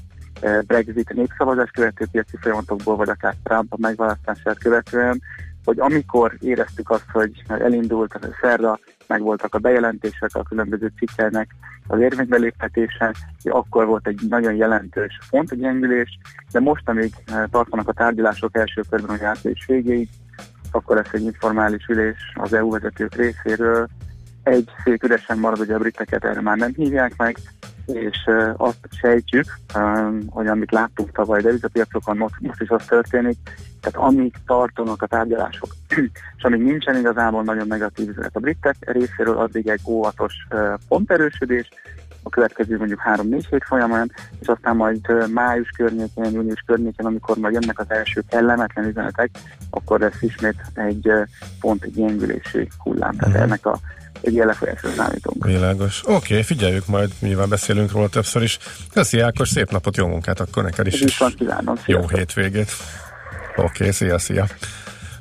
S16: Brexit népszavazás követő piaci folyamatokból, vagy akár Trump a megválasztását követően, hogy amikor éreztük azt, hogy elindult szerda, meg voltak a bejelentések a különböző cikkelnek az érvénybe léptetése, akkor volt egy nagyon jelentős fontgyengülés, de most, amíg tartanak a tárgyalások első körben, hogy április végéig, akkor lesz egy informális ülés az EU vezetők részéről. Egy szék üresen marad, hogy a briteket erre már nem hívják meg, és azt sejtjük, hogy amit láttunk tavaly devizapiacokon, most, most is az történik, tehát amíg tartanak a tárgyalások, és amíg nincsen igazából nagyon negatív üzenet a britek részéről, addig egy óvatos ponterősödés, a következő mondjuk 3-4 hét folyamán, és aztán majd május környékén, június környékén, amikor majd jönnek az első kellemetlen üzenetek, akkor lesz ismét egy pont egy gyengülési hullám. Tehát
S4: Mhm.
S16: ennek a egy ilyen lefolyásra számítunk.
S4: Világos. Oké, okay, figyeljük majd, nyilván beszélünk róla többször is. Köszi Ákos, szép napot, jó munkát akkor neked is.
S16: Van, kívánom.
S4: Jó hétvégét. Oké, okay, szia, szia.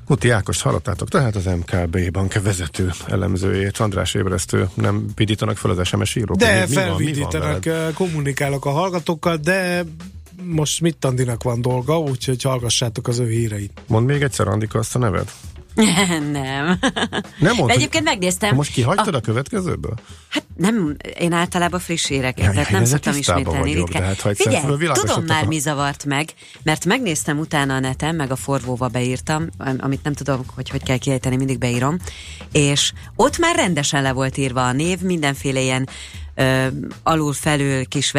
S4: Kuti Ákost hallottátok, tehát az MKB bank vezető elemzőjét, András Ébresztő, nem vidítanak fel az SMS írók?
S3: De
S4: Mi- van- mi van
S3: eh, kommunikálok a hallgatókkal, de most mit Andinak van dolga, úgyhogy hallgassátok az ő híreit.
S4: Mondd még egyszer, Andika, azt a neved?
S7: nem.
S4: Nem
S7: De
S4: mondd,
S7: egyébként megnéztem.
S4: Most kihagytad
S7: a,
S4: a következőből?
S7: Nem, én általában friss híreket,
S4: Ja,
S7: tehát nem szoktam ismételni.
S4: vagyok,
S7: ritkán.
S4: de hát
S7: Figyelj, tudom már
S4: a-
S7: mi zavart meg, mert megnéztem utána a neten, meg a forvóba beírtam, am- amit nem tudom, hogy hogy kell kiejteni, mindig beírom, és ott már rendesen le volt írva a név, mindenféle ilyen ö, alul-felül kis